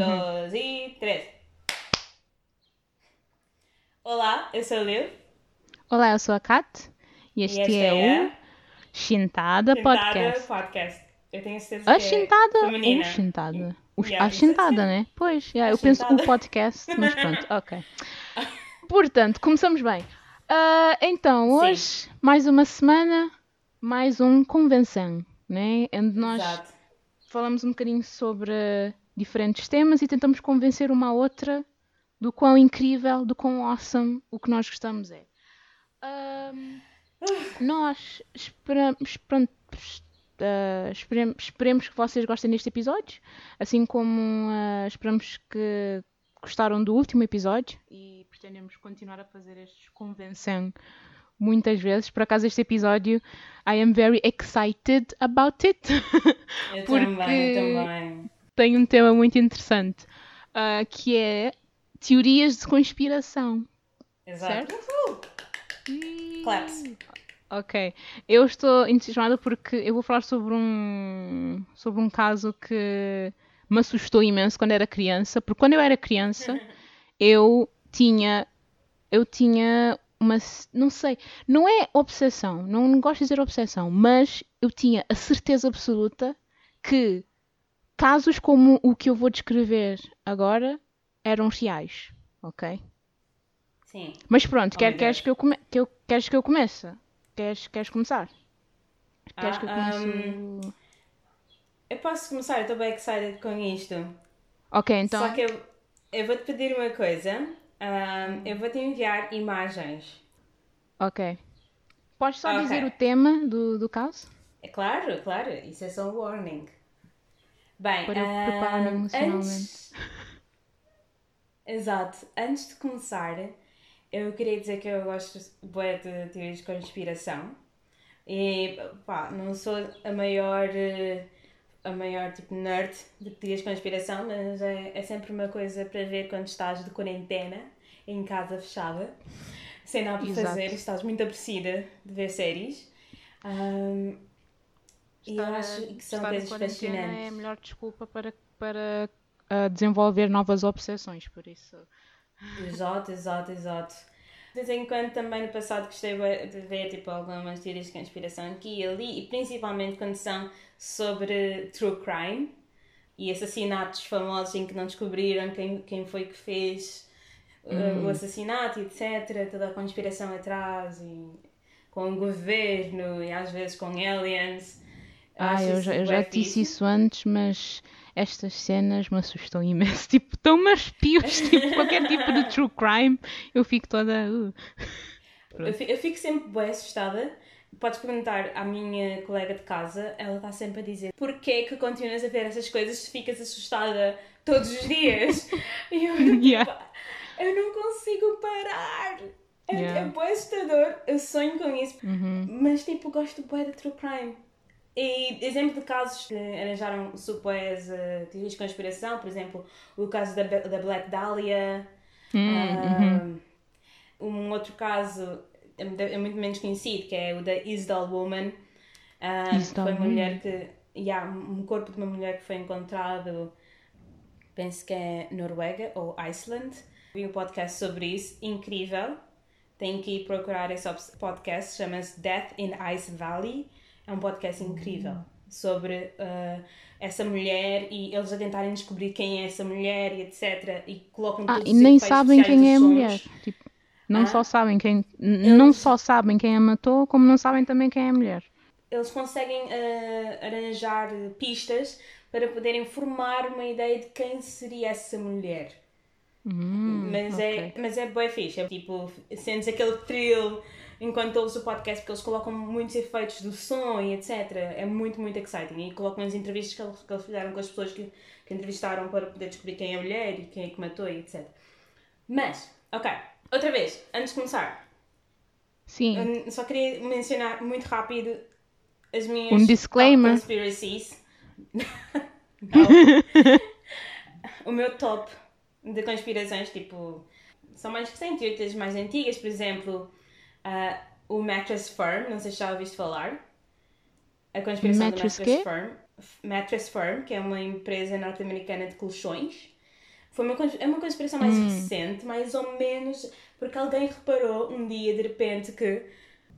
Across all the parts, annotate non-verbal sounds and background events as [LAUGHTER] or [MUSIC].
Um, dois e três. Olá, eu sou a Liv. Olá, eu sou a Kat e este esta é, é o Chintada Chintada Podcast. Podcast. Eu tenho certeza A que Chintada? é O. Chintada. O, Yeah, a Chintada, né? Pois, yeah, eu penso o Chintada. podcast, mas [LAUGHS] pronto, ok. Portanto, começamos bem. Ah, então, Sim. hoje, mais uma semana, mais um convenção, né? Onde nós Exato. falamos um bocadinho sobre diferentes temas e tentamos convencer uma a outra do quão incrível, do quão awesome o que nós gostamos é. Ahm, nós esperamos, pronto, es- ah, esperem- esperemos que vocês gostem deste episódio, assim como ah, esperamos que gostaram do último episódio e pretendemos continuar a fazer estes convenção muitas vezes. Por acaso este episódio I am very excited about it. [LAUGHS] Eu Porque- também, eu também. Tem um tema muito interessante, ah, que é teorias de conspiração. Exato. Uhul. Claps. Ok. Eu estou entusiasmada porque eu vou falar sobre um, sobre um caso que me assustou imenso quando era criança. Porque quando eu era criança, [LAUGHS] eu tinha. Eu tinha uma. Não sei. Não é obsessão. Não, não gosto de dizer obsessão. Mas eu tinha a certeza absoluta que casos como o que eu vou descrever agora eram reais. Ok? Sim. Mas pronto, Oh, quer, queres, que eu come... que eu... queres que eu comece? Queres, queres começar? Queres Ah, que eu comece? hum, Eu posso começar, eu estou bem excited com isto. Ok, então. Só que eu, eu vou-te pedir uma coisa. Ahm, eu vou-te enviar imagens. Ok. Podes só Ok. dizer o tema do, do caso? É claro, claro, isso é só um warning. Bem, Para eu preparar-me ahm, emocionalmente. antes... [LAUGHS] Exato, antes de começar, eu queria dizer que eu gosto bué de teorias de conspiração. E pá, não sou a maior, eh, a maior tipo nerd de teorias de conspiração, mas é, é sempre uma coisa para ver quando estás de quarentena, em casa fechada, sem nada para fazer, estás muito aborrecida de ver séries. Ahm, e eu acho que são estar coisas fascinantes. é a melhor desculpa para, para ah, desenvolver novas obsessões, por isso. Exato, exato, exato. De vez em quando também no passado gostei de ver tipo, algumas teorias de conspiração aqui e ali, e principalmente quando são sobre true crime e assassinatos famosos em que não descobriram quem, quem foi que fez uh, o assassinato, etc. Toda a conspiração atrás, e com o governo e às vezes com aliens. Ah, eu já, eu bué já disse fixe. isso antes, mas estas cenas me assustam imenso. [LAUGHS] Tipo, tão-me arrepios, [LAUGHS] tipo, qualquer tipo de true crime, eu fico toda. uh. Eu, fi- eu fico sempre bem assustada. Podes perguntar à minha colega de casa, ela está sempre a dizer porquê que continuas a ver essas coisas se ficas assustada todos os dias? [LAUGHS] E eu, tipo, Yeah. eu não consigo parar. É, Yeah. é bem assustador, eu sonho com isso. Uhum. Mas tipo, gosto bem de true crime. E exemplo de casos que arranjaram supões uh, teorias de conspiração, por exemplo, o caso da, da Black Dahlia. Hum. Ah, um outro caso é é muito menos conhecido, que é o da Isdal Woman. Ah, Isdal foi uma mulher que. Yeah, um corpo de uma mulher que foi encontrado, penso que é Noruega ou Iceland. Vi um podcast sobre isso, incrível. Tem que ir procurar esse podcast, chama-se Death in Ice Valley. É um podcast incrível sobre ah, essa mulher e eles a tentarem descobrir quem é essa mulher e etc. E colocam Ah, e os nem sabem especiais quem é a mulher. Tipo, não Ah? só sabem quem. n- Não só sabem quem a matou, como não sabem também quem é a mulher. eles conseguem ah, arranjar pistas para poderem formar uma ideia de quem seria essa mulher. Hum, mas, ok. é, mas é bem fixe. É tipo, sentes aquele thrill enquanto ouves o podcast, porque eles colocam muitos efeitos do som e etc. É muito, muito exciting. E colocam as entrevistas que eles, que eles fizeram com as pessoas que, que entrevistaram para poder descobrir quem é a mulher e quem é que matou e etc. Mas, ok, outra vez, antes de começar, Sim. só queria mencionar muito rápido as minhas Um disclaimer. conspiracies. [LAUGHS] Não. [LAUGHS] o meu top de conspirações, tipo, são mais recentes e outras mais antigas, por exemplo, ah, o Mattress Firm, não sei se já ouviste falar. A conspiração Mattress do Mattress quê? Firm. Mattress Firm, que é uma empresa norte-americana de colchões. foi uma, é uma conspiração mais Hum. recente, mais ou menos, porque alguém reparou um dia, de repente, que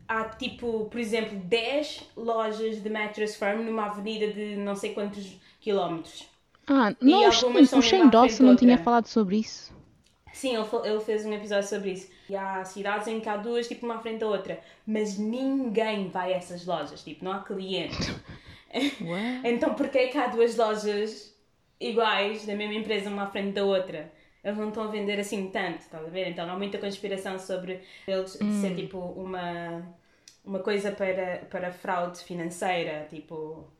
há, tipo, por exemplo, 10 lojas de Mattress Firm numa avenida de não sei quantos quilómetros. Ah, não, o Shane Dawson da não tinha falado sobre isso. Sim, ele, fez um episódio sobre isso. E há cidades em que há duas, tipo, uma à frente da outra. Mas ninguém vai a essas lojas, tipo, não há clientes. [LAUGHS] What? Então porquê é que há duas lojas iguais da mesma empresa, uma à frente da outra? Eles não estão a vender assim tanto, estás a ver? Então há muita conspiração sobre eles ser tipo uma, uma coisa para, para fraude financeira, tipo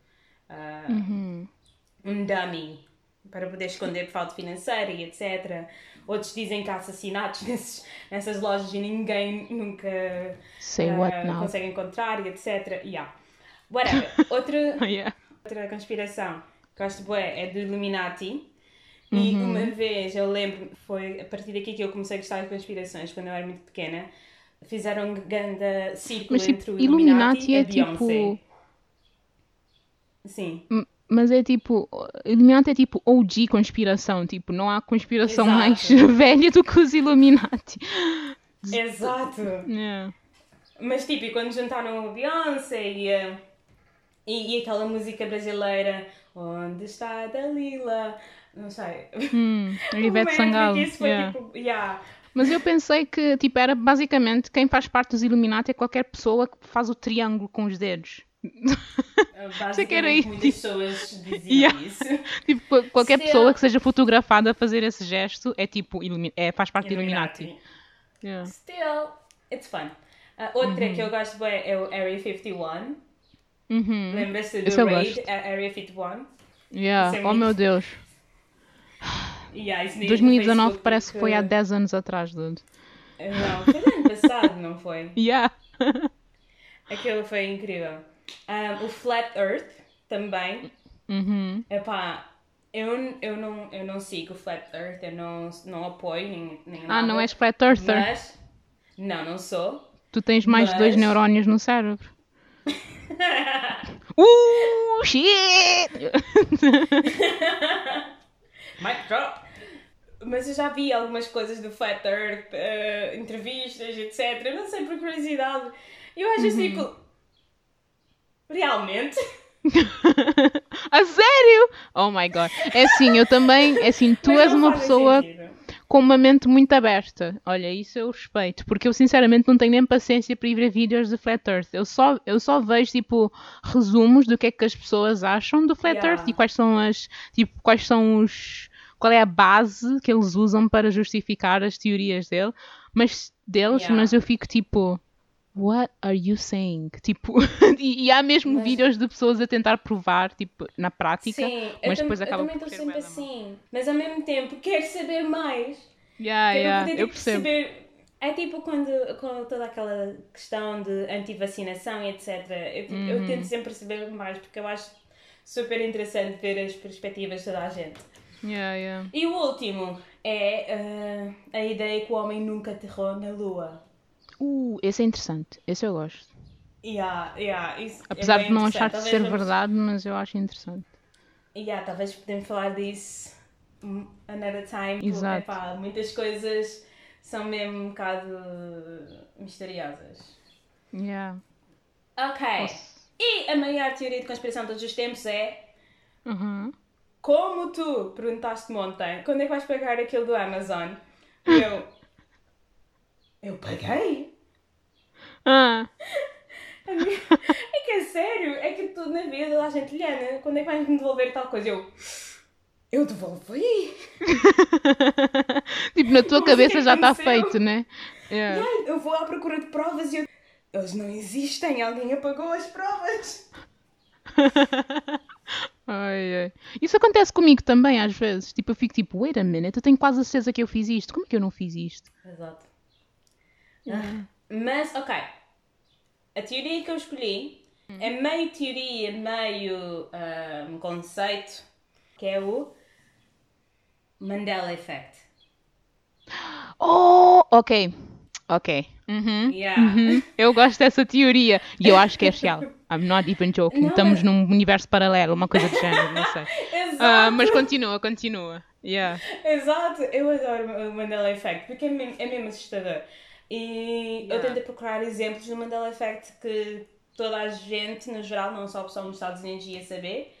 ah, Uhum. um dummy para poder esconder fraude financeira e etc. Outros dizem que há assassinatos [LAUGHS] nesses, nessas lojas e ninguém nunca now? consegue encontrar e etc. Yeah. Whatever. [LAUGHS] Outra, yeah. Outra conspiração que gosto bué é do Illuminati. E uma vez eu lembro, foi a partir daqui que eu comecei a gostar de conspirações, quando eu era muito pequena. Fizeram um grande círculo Mas tipo, entre o Illuminati, Illuminati é e a Beyoncé. tipo. Sim, Mas é tipo. Illuminati é tipo OG conspiração. Tipo, não há conspiração Exato. mais [LAUGHS] velha do que os Illuminati. exato. Yeah. Mas tipo, e quando juntaram a Beyoncé e, e, e aquela música brasileira, Onde está a Dalila? Não sei. Hum, [LAUGHS] Ivete Sangalo. isso foi yeah. tipo, yeah. Mas eu pensei que tipo, era basicamente quem faz parte dos Illuminati é qualquer pessoa que faz o triângulo com os dedos. Pensei que era Basicamente, isso. muitas pessoas diziam [LAUGHS] Yeah. isso. [LAUGHS] Tipo, qual- qualquer Still- pessoa que seja fotografada a fazer esse gesto é tipo, ilumi- é, faz parte do Illuminati. Yeah. Still, it's fun. A outra que eu gosto bem é o Area 51. Uhum. Lembra-se Esse do eu Raid, a Area 51? Yeah. É Oh meu Deus. [SIGHS] Yeah, isso nem no 2019 Facebook, parece que foi há porque- 10 anos atrás, dude. Não, foi no ano passado, não foi? [LAUGHS] Yeah. Aquilo foi incrível. Um, o Flat Earth também. Uhum. Epá, eu, eu, não, eu não sigo o Flat Earth, eu não, não apoio nem, nem Ah, nada. não és flat earther. Mas, não, não sou. Tu tens mais de dois mas- neurónios no cérebro. [LAUGHS] Uh, shit! [LAUGHS] Mic drop. Mas eu já vi algumas coisas do Flat Earth, eh, entrevistas, etc. Eu não sei por curiosidade. Eu às vezes Uhum. fico. Realmente? [LAUGHS] A sério? Oh my god. É assim, eu também. É assim, tu és uma pessoa sentido. com uma mente muito aberta. Olha, isso eu respeito. Porque eu sinceramente não tenho nem paciência para ir ver vídeos de Flat Earth. Eu só, eu só vejo tipo resumos do que é que as pessoas acham do Flat Yeah. Earth e quais são as. Tipo, quais são os. Qual é a base que eles usam para justificar as teorias dele, mas deles, Yeah. mas eu fico tipo. What are you saying? Tipo, [LAUGHS] e, e há mesmo Mas- vídeos de pessoas a tentar provar, tipo, na prática, Sim, eu, mas depois eu acaba também por estou ser sempre bué da mal. assim. Mas ao mesmo tempo quero saber mais. Yeah, Quero yeah, poder eu percebo. perceber. É tipo quando, com toda aquela questão de anti-vacinação e etc. Eu, tipo, Uhum. eu tento sempre saber mais porque eu acho super interessante ver as perspectivas de toda a gente. Yeah, yeah. E o último é ah, a ideia que o homem nunca aterrou na Lua. Uh, esse é interessante. Esse eu gosto. Yeah, yeah, é Apesar bem de não achar de ser vamos- verdade, mas eu acho interessante. Yeah, talvez podemos falar disso another time. porque, Exato. epá, muitas coisas são mesmo um bocado misteriosas. Yeah. Ok. E a maior teoria de conspiração de todos os tempos é Uhum. como tu perguntaste-me ontem, quando é que vais pagar aquilo do Amazon? Eu. Eu paguei? Ah, É que é sério, é que tudo na vida da gente, Liana, quando é que vais me devolver tal coisa? Eu. Eu devolvi! [LAUGHS] tipo, na tua Como cabeça já está feito, né? Yeah. Ai, eu vou à procura de provas e eu. Eles não existem, alguém apagou as provas. [LAUGHS] Ai, ai. Isso acontece comigo também, às vezes. Tipo, eu fico tipo, wait a minute, eu tenho quase a certeza que eu fiz isto. Como é que eu não fiz isto? Exato. Ah, Mas, ok. A teoria que eu escolhi é meio teoria, meio um conceito, que é o Mandela Effect. Oh, ok. Ok. Uhum. Yeah. Uhum. Eu gosto dessa teoria. E eu acho que é real. [LAUGHS] I'm not even joking. Não, Estamos mas- num universo paralelo, uma coisa do género, não sei. [LAUGHS] Exato. Ah, mas continua, continua. Yeah. Exato, eu adoro o Mandela Effect porque é mesmo, é mesmo assustador. E eu Yeah. tentei procurar exemplos do Mandela Effect que toda a gente, no geral, não só o pessoal nos Estados Unidos, ia saber.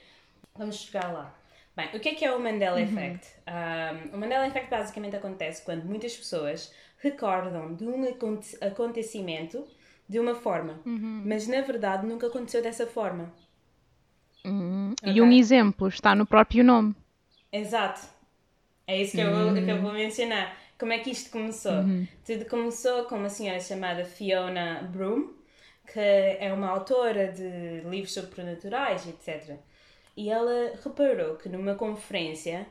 Vamos chegar lá. Bem, o que é que é o Mandela Effect? Um, o Mandela Effect basicamente acontece quando muitas pessoas recordam de um aconte- acontecimento de uma forma, mas na verdade nunca aconteceu dessa forma. Hum, Ok. E um exemplo está no próprio nome. Exato. É isso que eu, vou, que eu vou mencionar. Como é que isto começou? Tudo começou com uma senhora chamada Fiona Broom, que é uma autora de livros sobrenaturais, etc. E ela reparou que numa conferência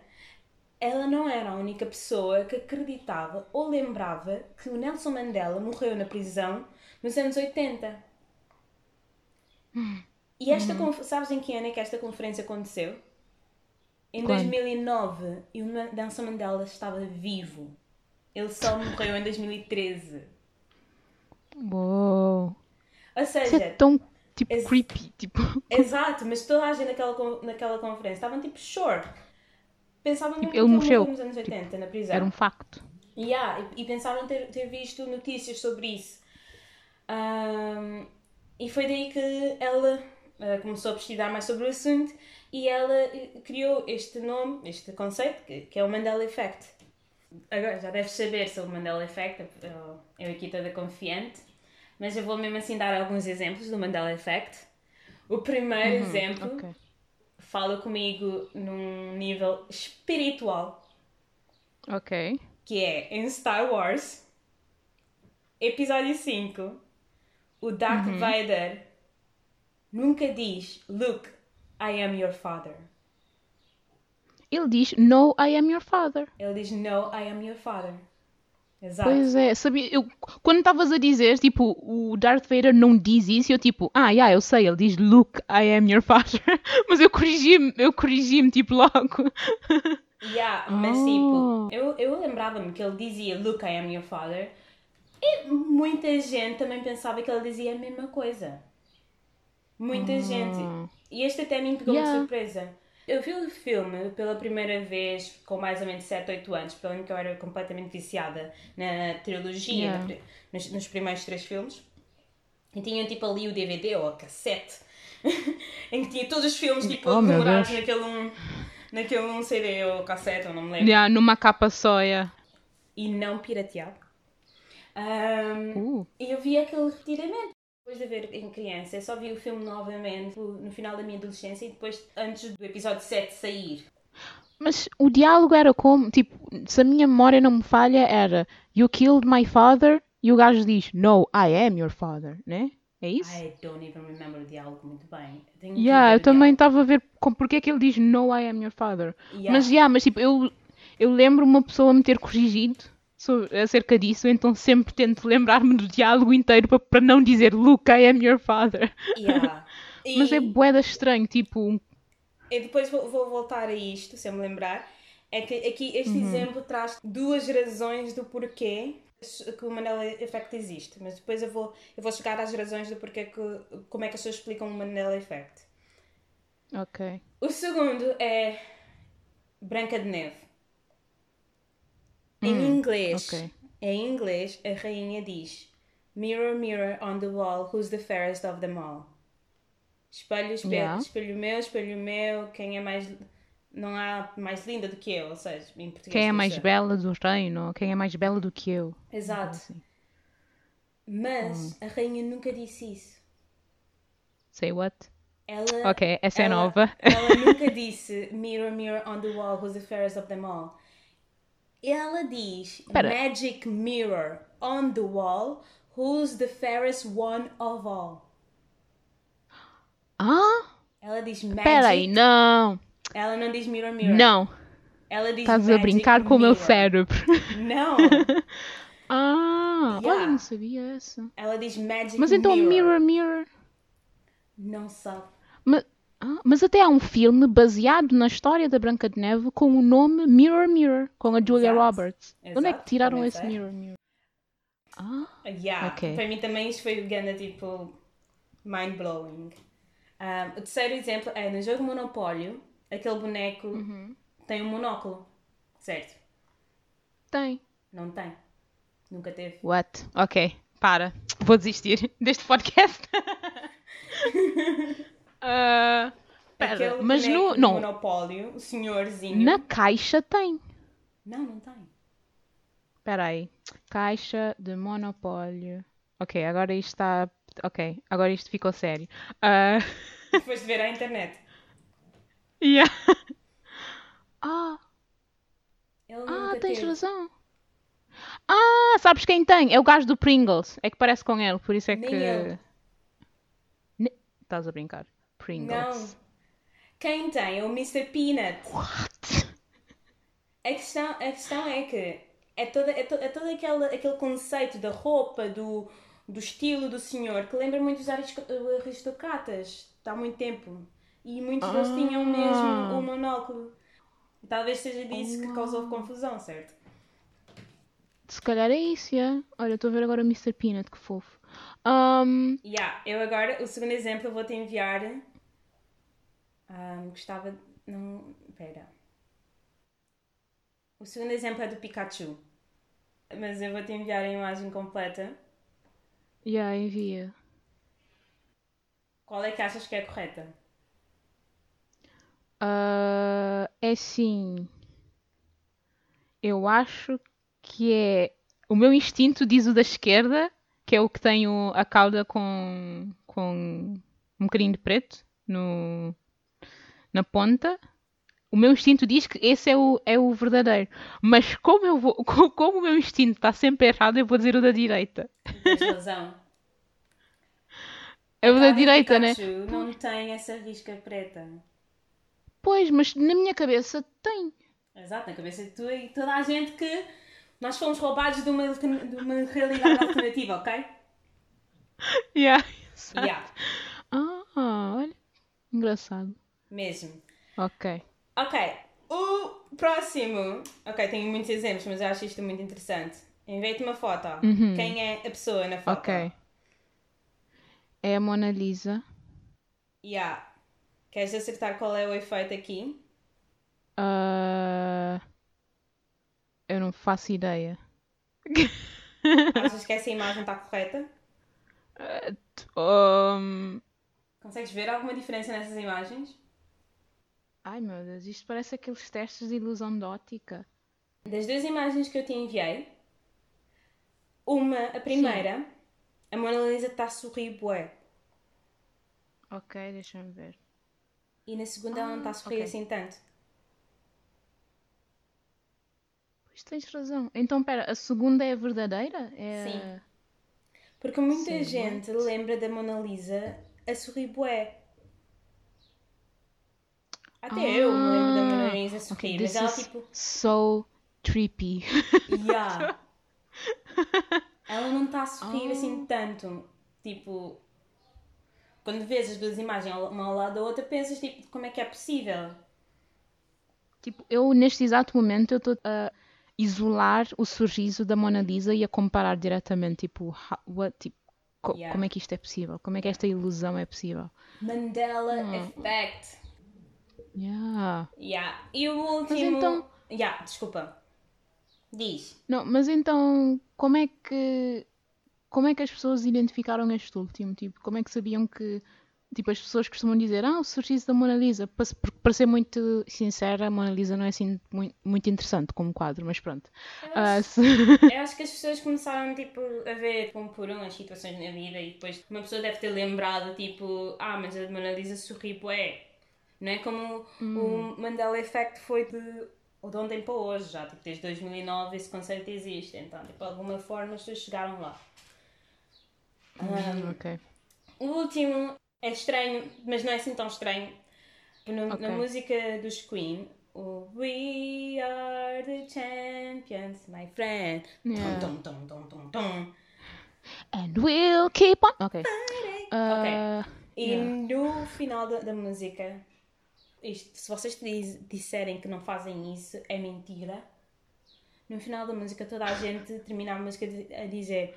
ela não era a única pessoa que acreditava ou lembrava que o Nelson Mandela morreu na prisão nos anos 80. E esta conf- sabes em que ano é que esta conferência aconteceu? Em Quando? 2009 e o Nelson Mandela estava vivo. Ele só morreu em 2013. Uou. Ou Isso é seja, tão tipo Esse- creepy. Tipo, exato, mas toda a gente naquela, naquela conferência estavam tipo sure. Pensavam Tipo, ele morreu. nos anos 80 na prisão. era um facto. Yeah, e, e pensaram ter, ter visto notícias sobre isso. Ahm, e foi daí que ela ah, começou a pesquisar mais sobre o assunto e ela eh, criou este nome, este conceito, que, que é o Mandela Effect. Agora já deves saber sobre o Mandela Effect, eu, aqui toda confiante, mas eu vou mesmo assim dar alguns exemplos do Mandela Effect. O primeiro exemplo Ok. fala comigo num nível espiritual Ok. que é em Star Wars, episódio 5, o Darth Vader nunca diz Luke, I am your father. Ele diz No, I am your father. Ele diz No, I am your father. Exato. Pois é, sabia, eu, quando estavas a dizer, tipo, o Darth Vader não diz isso, eu tipo, ah, yeah, eu sei, ele diz Luke, I am your father. [LAUGHS] Mas eu corrigi-me, eu corrigi-me, tipo, logo. [LAUGHS] Yeah, mas Oh. tipo, eu, eu lembrava-me que ele dizia Luke, I am your father. E muita gente também pensava que ele dizia a mesma coisa. Muita gente. E este até me pegou Yeah. de surpresa. Eu vi o filme pela primeira vez com mais ou menos 7, 8 anos, pelo menos que eu era completamente viciada na trilogia, Yeah. nos, nos primeiros três filmes. E tinha tipo ali o DVD ou a cassete, [LAUGHS] em que tinha todos os filmes tipo Oh, Deus. naquele um, naquele um CD ou cassete, eu não me lembro. Yeah, numa capa só, yeah. E não pirateado. Ahm, Uh, e eu vi aquele repetidamente. Depois de ver em criança, eu só vi o filme novamente no final da minha adolescência e depois, antes do episódio 7 sair. Mas o diálogo era como, tipo, se a minha memória não me falha, era You killed my father, e o gajo diz No, I am your father, né? É isso? I don't even remember o diálogo muito bem. Tenho Yeah, eu também estava a ver com, porque é que ele diz No, I am your father. Yeah. Mas, yeah, mas tipo, eu, eu lembro uma pessoa me ter corrigido sobre, acerca disso, então sempre tento lembrar-me do diálogo inteiro para, para não dizer Luke, I am your father. Yeah. E, [LAUGHS] Mas é boeda estranho, tipo, e depois vou, vou voltar a isto, se eu me lembrar. É que aqui este exemplo traz duas razões do porquê que o Mandela Effect existe. Mas depois eu vou, eu vou chegar às razões do porquê que, como é que as pessoas explicam o Mandela Effect. ok. O segundo é Branca de Neve. Em inglês, ok. em inglês, a rainha diz Mirror, mirror on the wall, who's the fairest of them all? Espelho, espelho, Yeah. espelho meu, espelho meu, quem é mais... Não há mais linda do que eu, ou seja, em português. Quem é mais bela do reino? Quem é mais bela do que eu? Exato. Assim. Mas a rainha nunca disse isso. Say what? Ela, Ok, essa é ela- nova. Ela nunca disse Mirror, mirror on the wall, who's the fairest of them all. Ela diz Espera. Magic mirror on the wall, who's the fairest one of all. Ah? Ela diz Magic. Espera aí, não. Ela não diz Mirror, mirror. Não. Ela diz Estás a brincar com o meu mirror. cérebro. Não. [LAUGHS] Ah, olha, Yeah. não sabia essa. Ela diz Magic Mas então mirror. Mirror Mirror. Não sabe. Mas, ah, mas até há um filme baseado na história da Branca de Neve com o nome Mirror Mirror, com a Julia Exato. Roberts. De onde é que Exato, tiraram esse sei. Mirror Mirror? Ah, Yeah, Ok. para mim também isto foi ganda tipo mind blowing. Um, o terceiro exemplo é no jogo Monopólio, aquele boneco Uhum. tem um monóculo. certo? Tem. Não tem. Nunca teve. What? Ok, para. Vou desistir [LAUGHS] deste podcast. [LAUGHS] Ah, pera, Aquele mas no. Não, Monopólio, o senhorzinho. na caixa tem. Não, não tem. Espera aí. Caixa de monopólio. Ok, agora isto está. Ok, agora isto ficou sério. Ah, [LAUGHS] Depois de ver à internet. yeah. Ah, ah, tens teve. razão. Ah, sabes quem tem? É o gajo do Pringles. É que parece com ele, por isso é Nem que. ele. Ne- Estás a brincar. Pringles. Não. Quem tem é o Mr. Peanut. What? A questão, a questão é que é, toda, é, to, é todo aquele, aquele conceito da roupa, do, do estilo do senhor, que lembra muito os aristo- aristocratas há muito tempo. E muitos deles tinham mesmo o monóculo. Talvez seja disso que causou confusão, certo? Se calhar é isso, yeah. Olha, estou a ver agora o Mr. Peanut, que fofo. Um, Yeah, eu agora, o segundo exemplo, eu vou-te enviar. Ahm, gostava. Não. Pera. O segundo exemplo é do Pikachu. Mas eu vou-te enviar a imagem completa. yeah, envia. Qual é que achas que é correta? Ah, é sim. Eu acho que é. O meu instinto diz o da esquerda, que é o que tem a cauda com, com um bocadinho de preto no, na ponta. O meu instinto diz que esse é o, é o verdadeiro. Mas como, eu vou, [LAUGHS] co- como o meu instinto está sempre errado, eu vou dizer o da direita. Tens razão. É o da direita, né? Não tem essa risca preta. Pois, mas na minha cabeça tem. Exato, na cabeça de tu e toda a gente que nós fomos roubados de uma, de uma realidade alternativa, ok? [LAUGHS] Yeah. [LAUGHS] Yeah, Ah, olha. Engraçado. Mesmo. Ok. Ok, o próximo. Ok, tenho muitos exemplos, mas eu acho isto muito interessante. Enviei-te uma foto. Quem é a pessoa na foto? Ok. É a Mona Lisa. Yeah. Queres acertar qual é o efeito aqui? Ah, eu não faço ideia. [LAUGHS] Achas que essa imagem está correta? Um, Consegues ver alguma diferença nessas imagens? Ai meu Deus, isto parece aqueles testes de ilusão de ótica. Das duas imagens que eu te enviei, uma, a primeira, a Mona Lisa está a sorrir bué. Ok, deixa-me ver. E na segunda ela não está a sorrir ok. assim tanto. Pois tens razão. Então, pera, a segunda é a verdadeira? É... Sim. Porque muita Sim, gente lembra da Mona Lisa a sorrir bué. Até eu me lembro da Mona Lisa a sorrir, Ah, Ok, mas ela tipo, so trippy. yeah. [LAUGHS] ela não está a sorrir Ah. assim tanto. Tipo, quando vês as duas imagens uma ao lado da outra, pensas tipo, como é que é possível? Tipo, eu neste exato momento eu estou a isolar o sorriso da Mona Lisa e a comparar diretamente, tipo, what, tipo, co- Yeah. como é que isto é possível? Como é que esta ilusão é possível? Mandela Hum. Effect. Yeah. Yeah. E o último. então- Yeah, desculpa. Diz. Não, mas então, como é que como é que as pessoas identificaram este último? Tipo, como é que sabiam que tipo as pessoas costumam dizer, ah, o sorriso da Mona Lisa, para, para ser muito sincera, a Mona Lisa não é assim muito, muito interessante como quadro, mas pronto. Eu Ah, acho, se- [LAUGHS] eu acho que as pessoas começaram tipo, a ver um por um as situações na vida e depois uma pessoa deve ter lembrado tipo, ah, mas a Mona Lisa sorri bué. Não é como Hum. o Mandela Effect foi de, de ontem para hoje, já tipo, desde 2009 esse conceito existe. Então, tipo, de alguma forma as pessoas chegaram lá. Hum, ok. O último é estranho, mas não é assim tão estranho. No- Ok. Na música dos Queen, o We are the champions, my friend. Yeah. And we'll keep on. Ok. Ah, E Yeah. no final da, da música, isto, se vocês diz- disserem que não fazem isso, é mentira. No final da música, toda a gente termina a música a dizer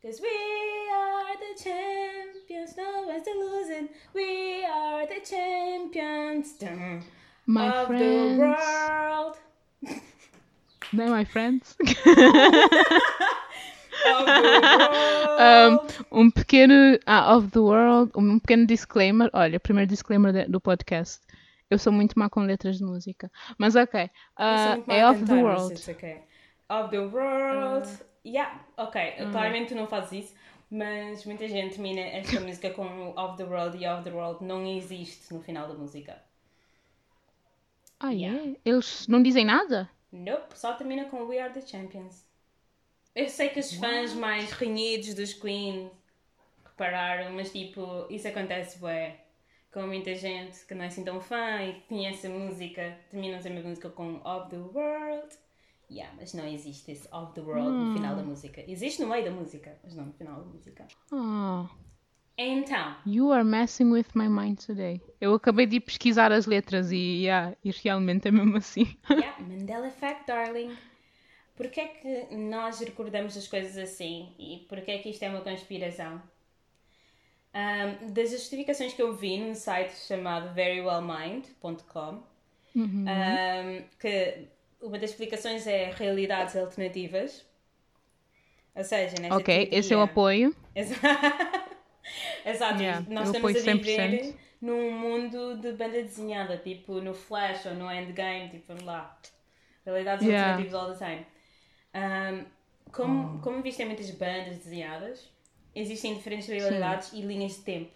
Cause we are the champions, no one's losing. We are the champions. My of friends. the world. [LAUGHS] É my friends? [LAUGHS] Um, [LAUGHS] um pequeno. Ah, of the world. Um pequeno disclaimer. Olha, primeiro disclaimer do podcast. Eu sou muito má com letras de música. Mas ok. Má é of the world. okay. Of the world. Ah. Yeah, ok. Claramente tu não fazes isso, mas muita gente termina esta música com of the world e of the world não existe no final da música. Ah, Yeah. é? Eles não dizem nada? Nope, só termina com We Are the Champions. Eu sei que os fãs mais renhidos dos Queen repararam, mas tipo, isso acontece bué. Com muita gente que não é assim tão fã e que conhece a música, terminam sempre a música com Of the World. Yeah, mas não existe esse Of the World no final da música. Existe no meio da música, mas não no final da música. Ah, Então, you are messing with my mind today. Eu acabei de ir pesquisar as letras e, yeah, e realmente é mesmo assim. yeah, [LAUGHS] Mandela Effect, darling. Porquê é que nós recordamos as coisas assim e porquê é que isto é uma conspiração? Ahm, das justificações que eu vi num site chamado verywellmind.com, ahm, que uma das explicações é realidades alternativas. Ou seja, nesta ok, teoria... esse eu apoio. Exa- [LAUGHS] Exato, Yeah, nós estamos a viver 100%. num mundo de banda desenhada, tipo no Flash ou no Endgame, tipo vamos lá. Realidades Yeah. alternativas all the time. Um, como, como existem muitas bandas desenhadas, existem diferentes realidades e linhas de tempo.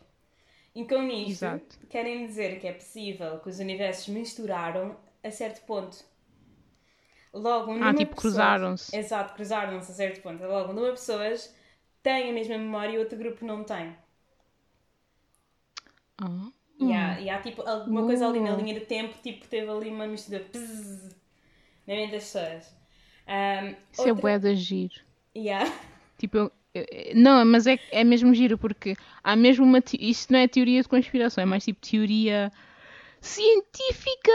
E com isto, Exato. querem dizer que é possível que os universos misturaram a certo ponto. Logo, número tipo, cruzaram-se. Exato, cruzaram-se a certo ponto. Logo, um de pessoas tem a mesma memória e outro grupo não tem. Ah. E, há, e há tipo alguma coisa ali na Uh. linha de tempo, tipo, teve ali uma mistura pzzz, na mente das pessoas. Um, Isso é outra- bué de giro. Yeah. Tipo, eu- não, mas é, é mesmo giro, porque há mesmo uma. Isto não é teoria de conspiração, é mais tipo teoria científica.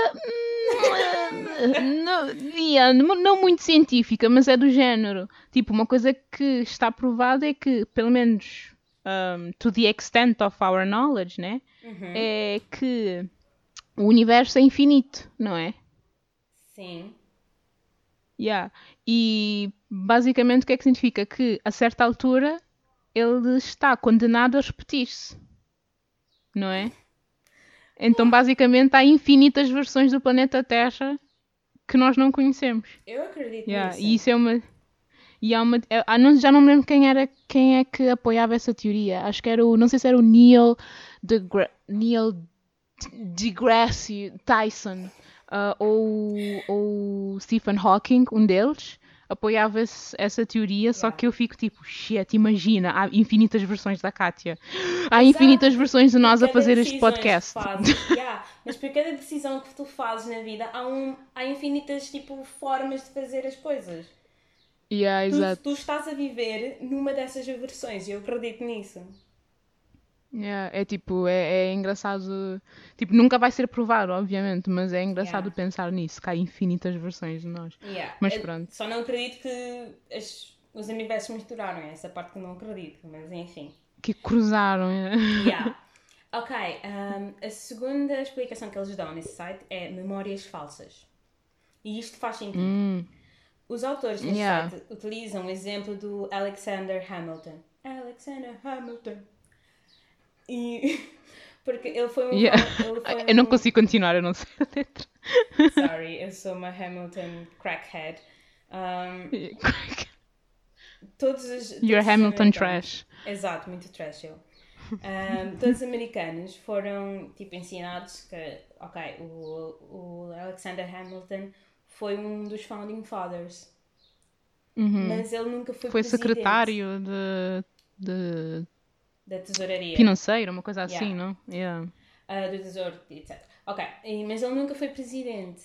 hum, [LAUGHS] não, yeah, não, não muito científica, mas é do género. Tipo, uma coisa que está provada é que, pelo menos um, to the extent of our knowledge, né? Uhum. É que o universo é infinito, não é? Sim. Yeah. E basicamente o que é que significa? Que a certa altura ele está condenado a repetir-se. Não é? Então basicamente há infinitas versões do planeta Terra que nós não conhecemos. Eu acredito Yeah. nisso. E isso é uma. E há uma ah, não- já não me lembro quem era quem é que apoiava essa teoria. Acho que era o. Não sei se era o Neil deGra Neil deGrasse Tyson ah, ou ou Stephen Hawking, um deles, apoiava essa teoria, só Yeah. que eu fico tipo, shit, imagina, há infinitas versões da Kátia. Há infinitas versões de nós a fazer este podcast. [LAUGHS] yeah, mas por cada decisão que tu fazes na vida há, um, há infinitas tipo, formas de fazer as coisas. Yeah, Tu, exato. tu estás a viver numa dessas versões e eu acredito nisso. Yeah, é tipo, é, é engraçado. Tipo, nunca vai ser provado, obviamente, mas é engraçado Yeah. pensar nisso, que há infinitas versões de nós. Yeah. Mas pronto. Só não acredito que as- os universos misturaram, é essa parte que eu não acredito, mas enfim. Que cruzaram. é. Yeah. [LAUGHS] Ok, um, a segunda explicação que eles dão nesse site é memórias falsas. E isto faz sentido. Hum, Os autores deste site utilizam o exemplo do Alexander Hamilton. Alexander Hamilton. E. [LAUGHS] Porque ele foi um. yeah. Ele foi Eu não um- consigo continuar, eu não sei a letra. Sorry, eu sou uma Hamilton crackhead. Um, [LAUGHS] todos os. todos You're os Hamilton trash. Exato, muito trash eu. Um, todos os americanos foram tipo ensinados que, ok, o, o Alexander Hamilton foi um dos founding fathers, Uhum. mas ele nunca foi, Foi presidente secretário de, de da tesouraria, financeiro, uma coisa assim, Yeah. não? Yeah. ah, do tesouro, etc. Ok, mas ele nunca foi presidente,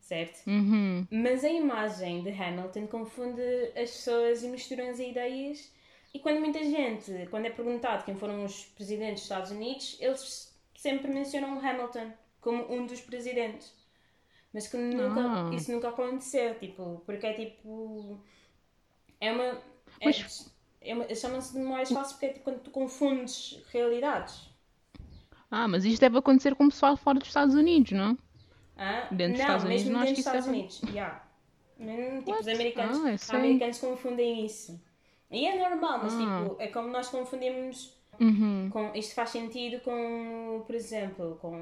certo? Uhum. Mas a imagem de Hamilton confunde as pessoas e misturam as ideias. E quando muita gente, quando é perguntado quem foram os presidentes dos Estados Unidos, eles sempre mencionam Hamilton como um dos presidentes. Mas que nunca, Ah. isso nunca aconteceu, tipo, porque é tipo. É uma. É, Mas- é Chama-se de memórias falsas porque é tipo quando tu confundes realidades. Ah, mas isto deve acontecer com o pessoal fora dos Estados Unidos, não? Ah, Dentro dos não, Estados Unidos, mesmo não acho dentro que isso Estados Unidos. Yeah. Mesmo, tipo, os americanos, Ah, os americanos confundem isso. E é normal, mas Ah. tipo, é como nós confundimos. Uhum. Com, isto faz sentido com, por exemplo, com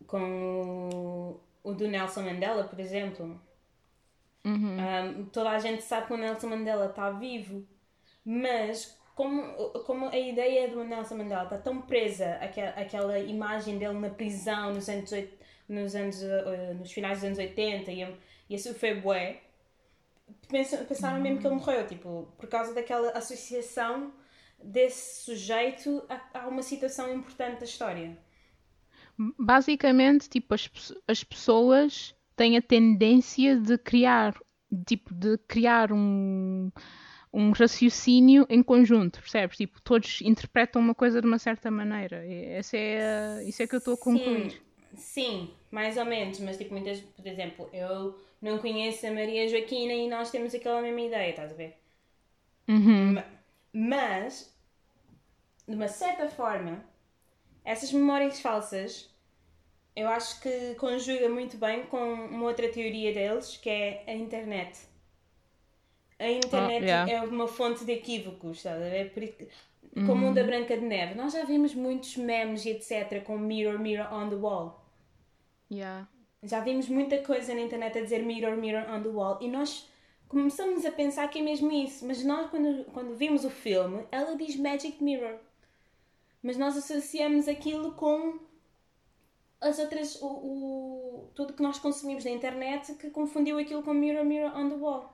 o, com o, o do Nelson Mandela, por exemplo. Uhum. Um, toda a gente sabe que o Nelson Mandela está vivo, mas como, como a ideia do Nelson Mandela está tão presa àquela, àquela imagem dele na prisão nos anos, nos, anos, eh, nos finais dos anos 80 e a, e a sofrer bué, pensam- pensaram mesmo que ele morreu, tipo, por causa daquela associação desse sujeito a, a uma situação importante da história. Basicamente, tipo, as, as pessoas têm a tendência de criar, tipo, de criar um, um raciocínio em conjunto, percebes? Tipo, todos interpretam uma coisa de uma certa maneira. Essa é, a- isso é que eu estou a concluir. Sim, sim, mais ou menos, mas tipo, muitas, por exemplo, eu não conheço a Maria Joaquina e nós temos aquela mesma ideia, estás a ver? Uhum. Ma- Mas, de uma certa forma, essas memórias falsas eu acho que conjuga muito bem com uma outra teoria deles, que é a internet. A internet Ah, yeah. é uma fonte de equívocos, estás a ver? Porque, como o da Branca de Neve, nós já vimos muitos memes e etc. com mirror, mirror on the wall. Yeah. Já vimos muita coisa na internet a dizer mirror, mirror on the wall e nós começamos a pensar que é mesmo isso. Mas nós, quando, quando vimos o filme, ela diz magic mirror. Mas nós associamos aquilo com as outras, o, o, tudo que nós consumimos na internet que confundiu aquilo com mirror, mirror on the wall.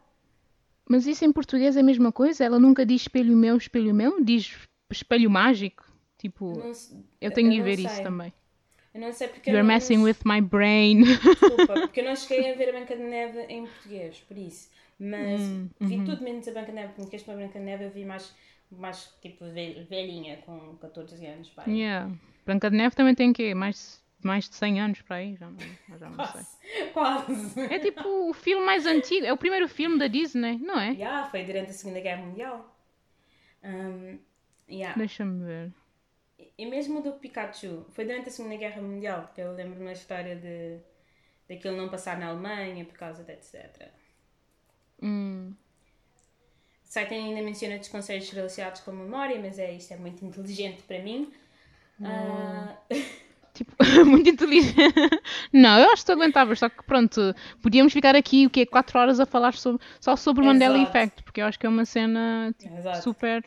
Mas isso em português é a mesma coisa? Ela nunca diz espelho meu, espelho meu? Diz espelho mágico? Tipo, Não eu tenho de não ver sei. isso também. Eu não sei porque You're eu não, messing with my brain. Desculpa, porque eu não cheguei a ver a Branca de Neve em português, por isso. Mas Hum, vi uhum. tudo menos a Branca de Neve, porque mesmo a Branca de Neve eu vi mais, mais tipo vel- velhinha, com 14 anos, pai. yeah. Branca de Neve também tem quê? Mais, mais de 100 anos para aí? Já não, já não sei. [LAUGHS] Quase. É tipo o filme mais antigo, é o primeiro filme da Disney, não é? Yeah, foi durante a Segunda Guerra Mundial. Um, yeah. Deixa-me ver. E mesmo o do Pikachu, foi durante a Segunda Guerra Mundial, que eu lembro uma história de daquilo não passar na Alemanha por causa de etc. Hum. O site ainda menciona desconselhos relacionados com a memória, mas é, isto é muito inteligente para mim. Ah, [LAUGHS] Tipo, [LAUGHS] muito inteligente. Não, eu acho que tu aguentavas, só que pronto, podíamos ficar aqui o quê? 4 horas a falar sobre, só sobre o Mandela. Effect, porque eu acho que é uma cena tipo, super.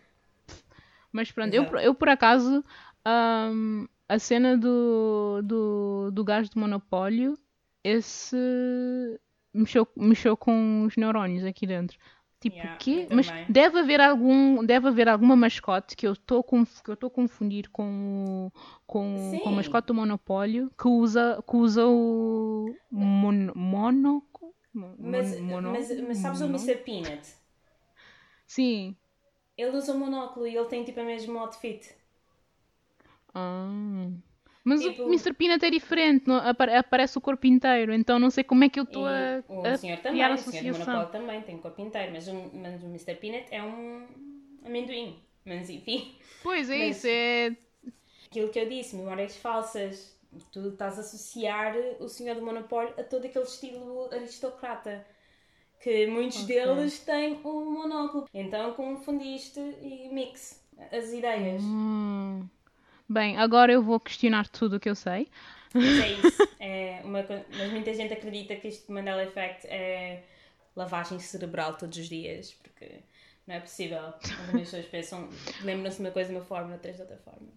Mas pronto, eu, Exato. eu por acaso, ahm, a cena do, do, do gajo do monopólio, esse mexeu, mexeu com os neurónios aqui dentro. Tipo, Yeah, o quê? Mas deve haver algum, deve haver alguma mascote que eu estou que eu estou a confundir com, o- com, com a mascote do monopólio que usa, que usa o mon, monoco? Mon- mas, mono- mas, mas sabes o mono- Mr. Peanut? Sim. Ele usa um monóculo e ele tem tipo o mesmo outfit. Ah. Mas Tipo- o Mr. Peanut é diferente, não- apare- aparece o corpo inteiro, então não sei como é que eu estou a, o a senhor também, criar o senhor monopólio também tem corpo inteiro, mas o, mas o Mr. Peanut é um amendoim. Mas enfim, Pois é Mas- isso, é. aquilo que eu disse, memórias falsas. Tu estás a associar o senhor do monopólio a todo aquele estilo aristocrata. Que muitos Ok. deles têm um monóculo. Então confundiste e mix as ideias. Hum. Bem, agora eu vou questionar tudo o que eu sei. Mas é isso. [LAUGHS] É uma, mas muita gente acredita que isto de Mandela Effect é lavagem cerebral todos os dias, porque não é possível. Algumas pessoas pensam, lembram-se de uma coisa de uma forma, outras de outra forma.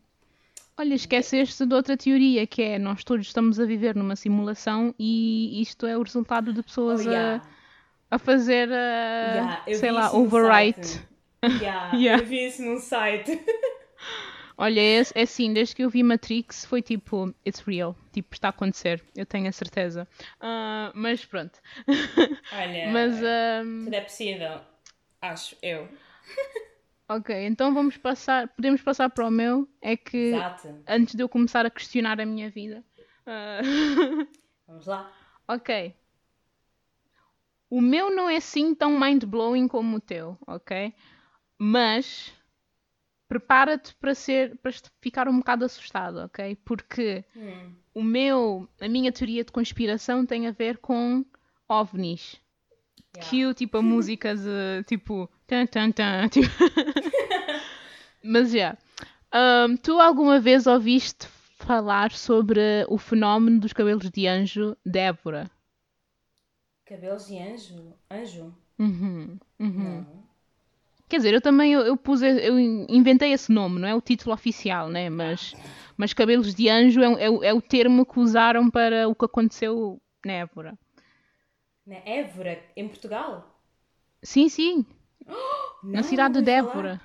Olha, esqueceste de outra teoria, que é nós todos estamos a viver numa simulação e isto é o resultado de pessoas Oh, yeah. a, a fazer, a, Yeah, sei lá, overwrite. Yeah, [LAUGHS] Yeah. Eu vi isso num site. [LAUGHS] Olha, é, é assim, desde que eu vi Matrix foi tipo, it's real, tipo, está a acontecer, eu tenho a certeza. Ah, mas pronto. Olha, [LAUGHS] Mas, ahm, tudo é possível. Acho eu. [LAUGHS] ok, então vamos passar, podemos passar para o meu, é que Exato. antes de eu começar a questionar a minha vida. ah, [LAUGHS] Vamos lá. ok. O meu não é assim tão mind-blowing como o teu, ok? Mas prepara-te para ser para ficar um bocado assustado, ok? Porque Hum. o meu, a minha teoria de conspiração tem a ver com ovnis. Yeah. Cue tipo a [LAUGHS] música de tipo tan tan tan. [LAUGHS] Tipo... Mas já. Ahm, tu alguma vez ouviste falar sobre o fenómeno dos cabelos de anjo Débora? Cabelos de anjo? Anjo? Uhum, uhum. Não. Quer dizer, eu também eu, eu pus, eu inventei esse nome, não é o título oficial, né? Mas, mas cabelos de anjo é, o- é, é o termo que usaram para o que aconteceu na Évora. Na Évora, em Portugal? Sim, sim, na Não, cidade de falar. Débora.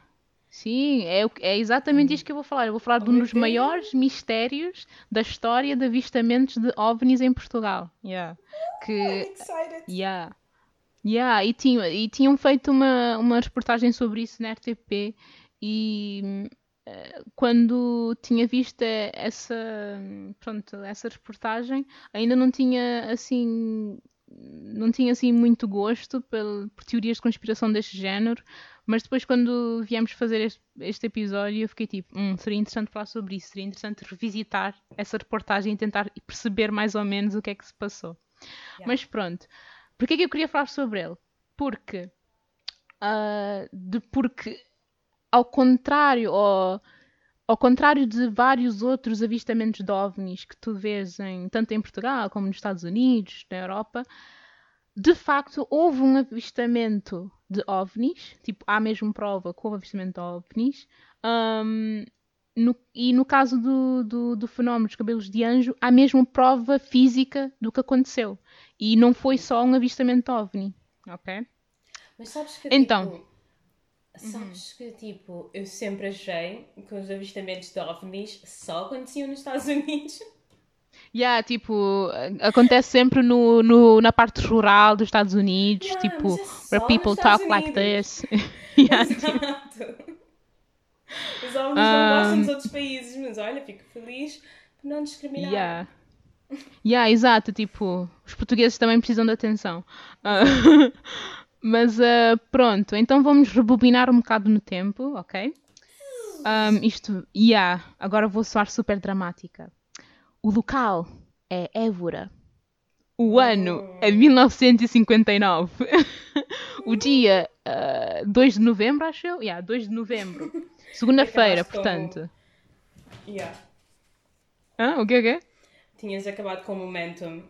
Sim, é, é exatamente isto que eu vou falar. Eu vou falar de Oh, um meu dos maiores mistérios da história de avistamentos de ovnis em Portugal. Yeah. Que, Excited. Yeah. Yeah, e, tinha, e tinham feito uma, uma reportagem sobre isso na RTP e eh, quando tinha visto essa, pronto, essa reportagem ainda não tinha assim não tinha assim muito gosto pel- por teorias de conspiração deste género, mas depois quando viemos fazer este, este episódio eu fiquei tipo, hum, seria interessante falar sobre isso, seria interessante revisitar essa reportagem e tentar perceber mais ou menos o que é que se passou. Yeah. Mas pronto, porquê que eu queria falar sobre ele? Porque, ah, de, porque ao contrário, ao, ao contrário de vários outros avistamentos de ovnis que tu vês em, tanto em Portugal como nos Estados Unidos, na Europa, de facto houve um avistamento de ovnis, tipo, há mesmo prova que houve avistamento de ovnis, ahm, no- e no caso do, do, do fenómeno dos cabelos de anjo, há mesmo prova física do que aconteceu. E não foi só um avistamento de ovni, ok? Mas sabes que, Então. tipo... Sabes que, tipo, eu sempre achei que os avistamentos de OVNIs só aconteciam nos Estados Unidos. Yeah, tipo, acontece sempre no, no, na parte rural dos Estados Unidos, Yeah, tipo, é where people Estados talk like Unidos. this. [LAUGHS] Yeah, tipo, Exato. Os OVNIs não Um, gostam dos outros países, mas olha, fico feliz por não discriminar. yeah. Yeah, exato, tipo, os portugueses também precisam de atenção. Ah, [LAUGHS] mas ah, pronto, então vamos rebobinar um bocado no tempo, ok? Um, isto, yeah, agora vou soar super dramática. O local é Évora. O ano é 1959. [LAUGHS] o dia ah, 2 de novembro, acho eu? Yeah, 2 de novembro. Segunda-feira, com- portanto. Yeah. Hã? O quê, o quê? Tinhas acabado com o momentum.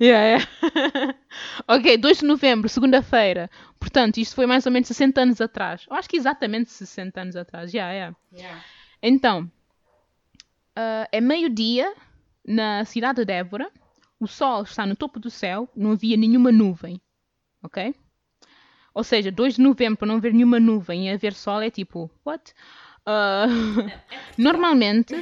Yeah, yeah. [LAUGHS] ok, 2 de novembro, segunda-feira. Portanto, isto foi mais ou menos 60 anos atrás. Eu acho que exatamente 60 anos atrás. Yeah, yeah. Yeah. Então, ah, é meio-dia na cidade de Évora. O sol está no topo do céu, não havia nenhuma nuvem. Ok? Ou seja, 2 de novembro para não haver nenhuma nuvem e haver sol é tipo, what? Ah, normalmente,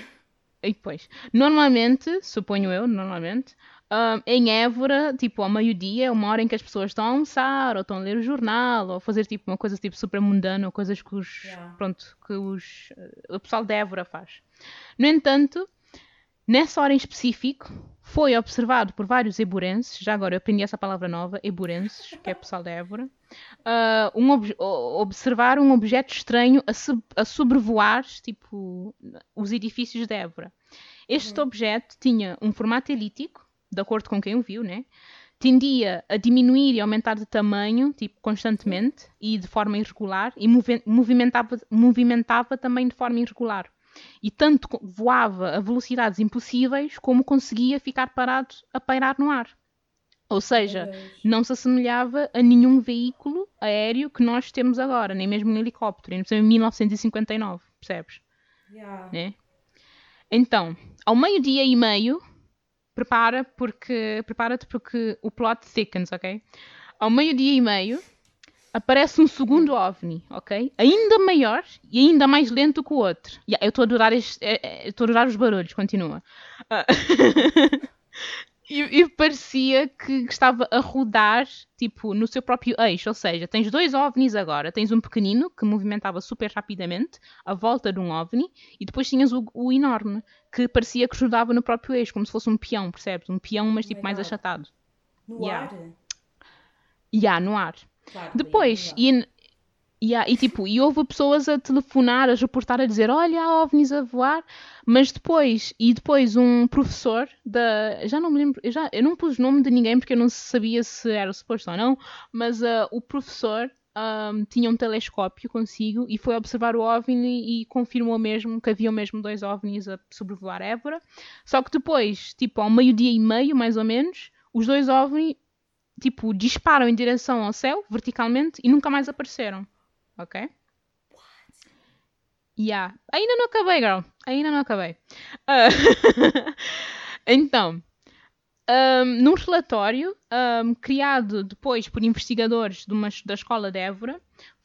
e depois, normalmente, suponho eu, normalmente, ah, em Évora, tipo, ao meio-dia é uma hora em que as pessoas estão a almoçar, ou estão a ler o jornal, ou fazer tipo uma coisa tipo super mundana, ou coisas que os, Yeah. pronto, que os, eh, o pessoal de Évora faz. No entanto, nessa hora em específico, foi observado por vários eburenses, já agora eu aprendi essa palavra nova, eburenses, que é pessoal de Évora, ah, um obje- o- observar um objeto estranho a, a sobrevoar tipo, os edifícios de Évora. Este objeto tinha um formato elíptico, de acordo com quem o viu, né? tendia a diminuir e aumentar de tamanho, tipo, constantemente e de forma irregular, e movi- movimentava, movimentava também de forma irregular. E tanto voava a velocidades impossíveis, como conseguia ficar parado a pairar no ar. Ou seja, não se assemelhava a nenhum veículo aéreo que nós temos agora, nem mesmo um helicóptero, em 1959, percebes? Yeah. né? Então, ao meio-dia e meio, prepara porque prepara-te porque o plot thickens, ok? Ao meio-dia e meio aparece um segundo ovni, ok? Ainda maior e ainda mais lento que o outro. Yeah, eu estou a adorar este, é- é- eu estou a adorar os barulhos, continua. Ah, [LAUGHS] E, e parecia que estava a rodar, tipo, no seu próprio eixo. Ou seja, tens dois ovnis agora. Tens um pequenino, que movimentava super rapidamente, à volta de um ovni, e depois tinhas o, o enorme, que parecia que rodava no próprio eixo, como se fosse um peão, percebes? Um peão, mas tipo my mais achatado. No Yeah. ar? E há no ar. Claro, Depois, yeah, ia, Yeah, e tipo, e houve pessoas a telefonar, a reportar, a dizer, olha, há ovnis a voar, mas depois, e depois um professor da, já não me lembro, eu, já, eu não pus o nome de ninguém porque eu não sabia se era suposto ou não, mas uh, o professor um, tinha um telescópio consigo e foi observar o OVNI e confirmou mesmo que havia mesmo dois OVNIs a sobrevoar Évora, só que depois, tipo, ao meio-dia e meio, mais ou menos, os dois OVNI, tipo, disparam em direção ao céu, verticalmente, e nunca mais apareceram ok? Yeah. Ainda não acabei, girl. Ainda não acabei. Uh, [LAUGHS] então, um, num relatório um, criado depois por investigadores de uma, da escola de Évora,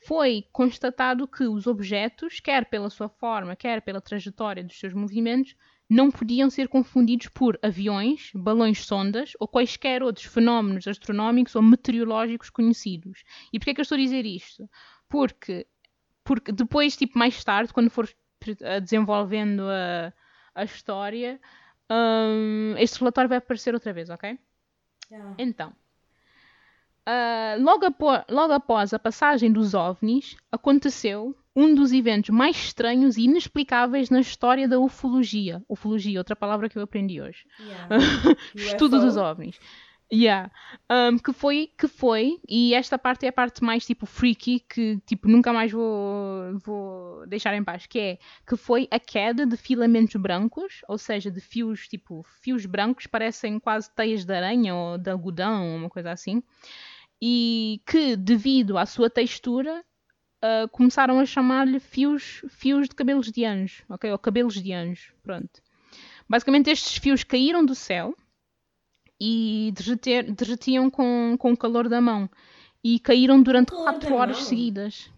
foi constatado que os objetos, quer pela sua forma, quer pela trajetória dos seus movimentos, não podiam ser confundidos por aviões, balões sondas ou quaisquer outros fenómenos astronómicos ou meteorológicos conhecidos. E porquê é que eu estou a dizer isto? Porque, porque depois, tipo, mais tarde, quando for desenvolvendo a, a história, um, este relatório vai aparecer outra vez, ok? Yeah. Então, uh, logo, após, logo após a passagem dos OVNIs, aconteceu um dos eventos mais estranhos e inexplicáveis na história da ufologia. Ufologia, outra palavra que eu aprendi hoje. Yeah. [LAUGHS] Estudo dos OVNIs. Yeah. Um, que foi, que foi, e esta parte é a parte mais tipo freaky, que tipo nunca mais vou, vou deixar em paz, que é que foi a queda de filamentos brancos, ou seja, de fios tipo fios brancos, parecem quase teias de aranha ou de algodão, uma coisa assim, e que devido à sua textura uh, começaram a chamar-lhe fios, fios de cabelos de anjo, ok? Ou cabelos de anjo, pronto. Basicamente estes fios caíram do céu e derreter, derretiam com, com o calor da mão. E caíram durante 4 horas mão. seguidas.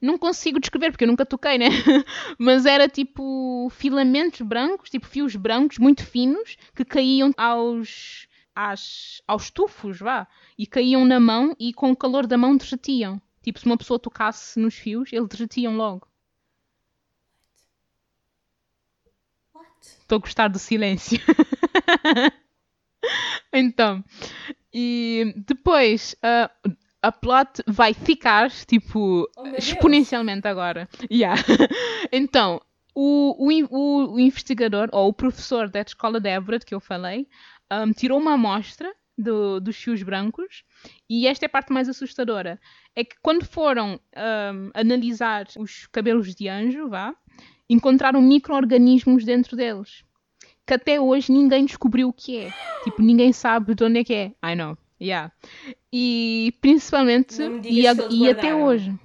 Não consigo descrever porque eu nunca toquei, né? [LAUGHS] Mas era tipo filamentos brancos, tipo fios brancos muito finos que caíam aos, às, aos tufos, vá. E caíam na mão e com o calor da mão derretiam. Tipo, se uma pessoa tocasse nos fios, eles derretiam logo. Estou a gostar do silêncio. [LAUGHS] então, e depois uh, a plot vai ficar, tipo, oh, exponencialmente agora. Yeah. [LAUGHS] então, o, o, o, investigador, ou o professor da escola de Everett, que eu falei, um, tirou uma amostra do, dos fios brancos e esta é a parte mais assustadora. É que quando foram um, analisar os cabelos de anjo, vá, encontraram micro-organismos dentro deles que até hoje ninguém descobriu o que é. Tipo, ninguém sabe de onde é que é. I know. Yeah. E principalmente. E, e até hoje.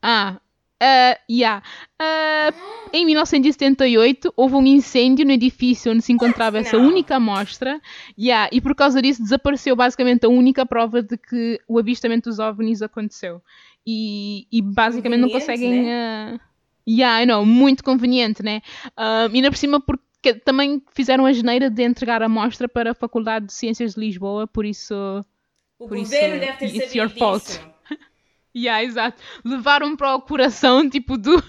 Ah. Uh, yeah. Uh, em 1978 houve um incêndio no edifício onde se encontrava essa não. única amostra yeah, e por causa disso desapareceu basicamente a única prova de que o avistamento dos OVNIs aconteceu. E, e basicamente não conseguem. Né? Uh... Yeah, I know, muito conveniente, né? Uh, e ainda por cima porque que também fizeram a geneira de entregar a mostra para a Faculdade de Ciências de Lisboa, por isso. O por governo isso, deve ter it's your fault. Yeah, exato. Levaram para o coração, tipo, do.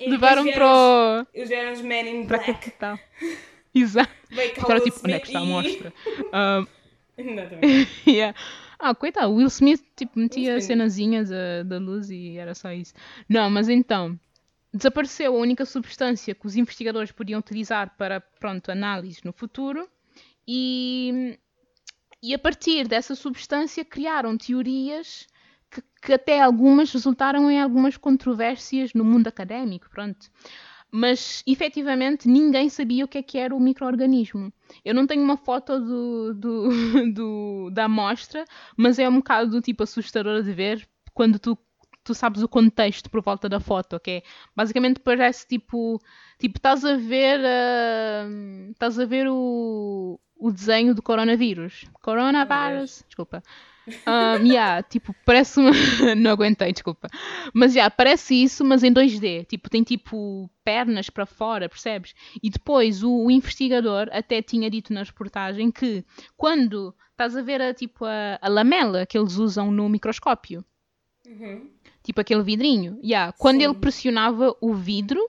levaram para o. Eles eram os Men in Black. Para capital. [LAUGHS] Exato. [LAUGHS] Agora, tipo, onde é que está a mostra? [LAUGHS] Um, yeah. Ah, coitado, o Will Smith tipo, metia cenazinhas da luz e era só isso. Não, mas então, desapareceu a única substância que os investigadores podiam utilizar para pronto, análise no futuro e, e a partir dessa substância criaram teorias que, que, até algumas resultaram em algumas controvérsias no mundo académico, pronto. Mas efetivamente ninguém sabia o que é que era o microorganismo. Eu não tenho uma foto do, do, [LAUGHS] do, da amostra, mas é um bocado tipo assustador de ver quando tu tu sabes o contexto por volta da foto, ok? Basicamente parece tipo, tipo estás a ver, uh, estás a ver o, o desenho do coronavírus. Coronavirus, desculpa. Um, yeah, tipo, parece uma... [LAUGHS] não aguentei, desculpa. Mas já, yeah, parece isso, mas em 2D. Tipo, tem tipo pernas para fora, percebes? E depois o, o, investigador até tinha dito na reportagem que quando estás a ver a, tipo, a, a lamela que eles usam no microscópio, uhum. Tipo aquele vidrinho. Yeah. Quando Sim. ele pressionava o vidro,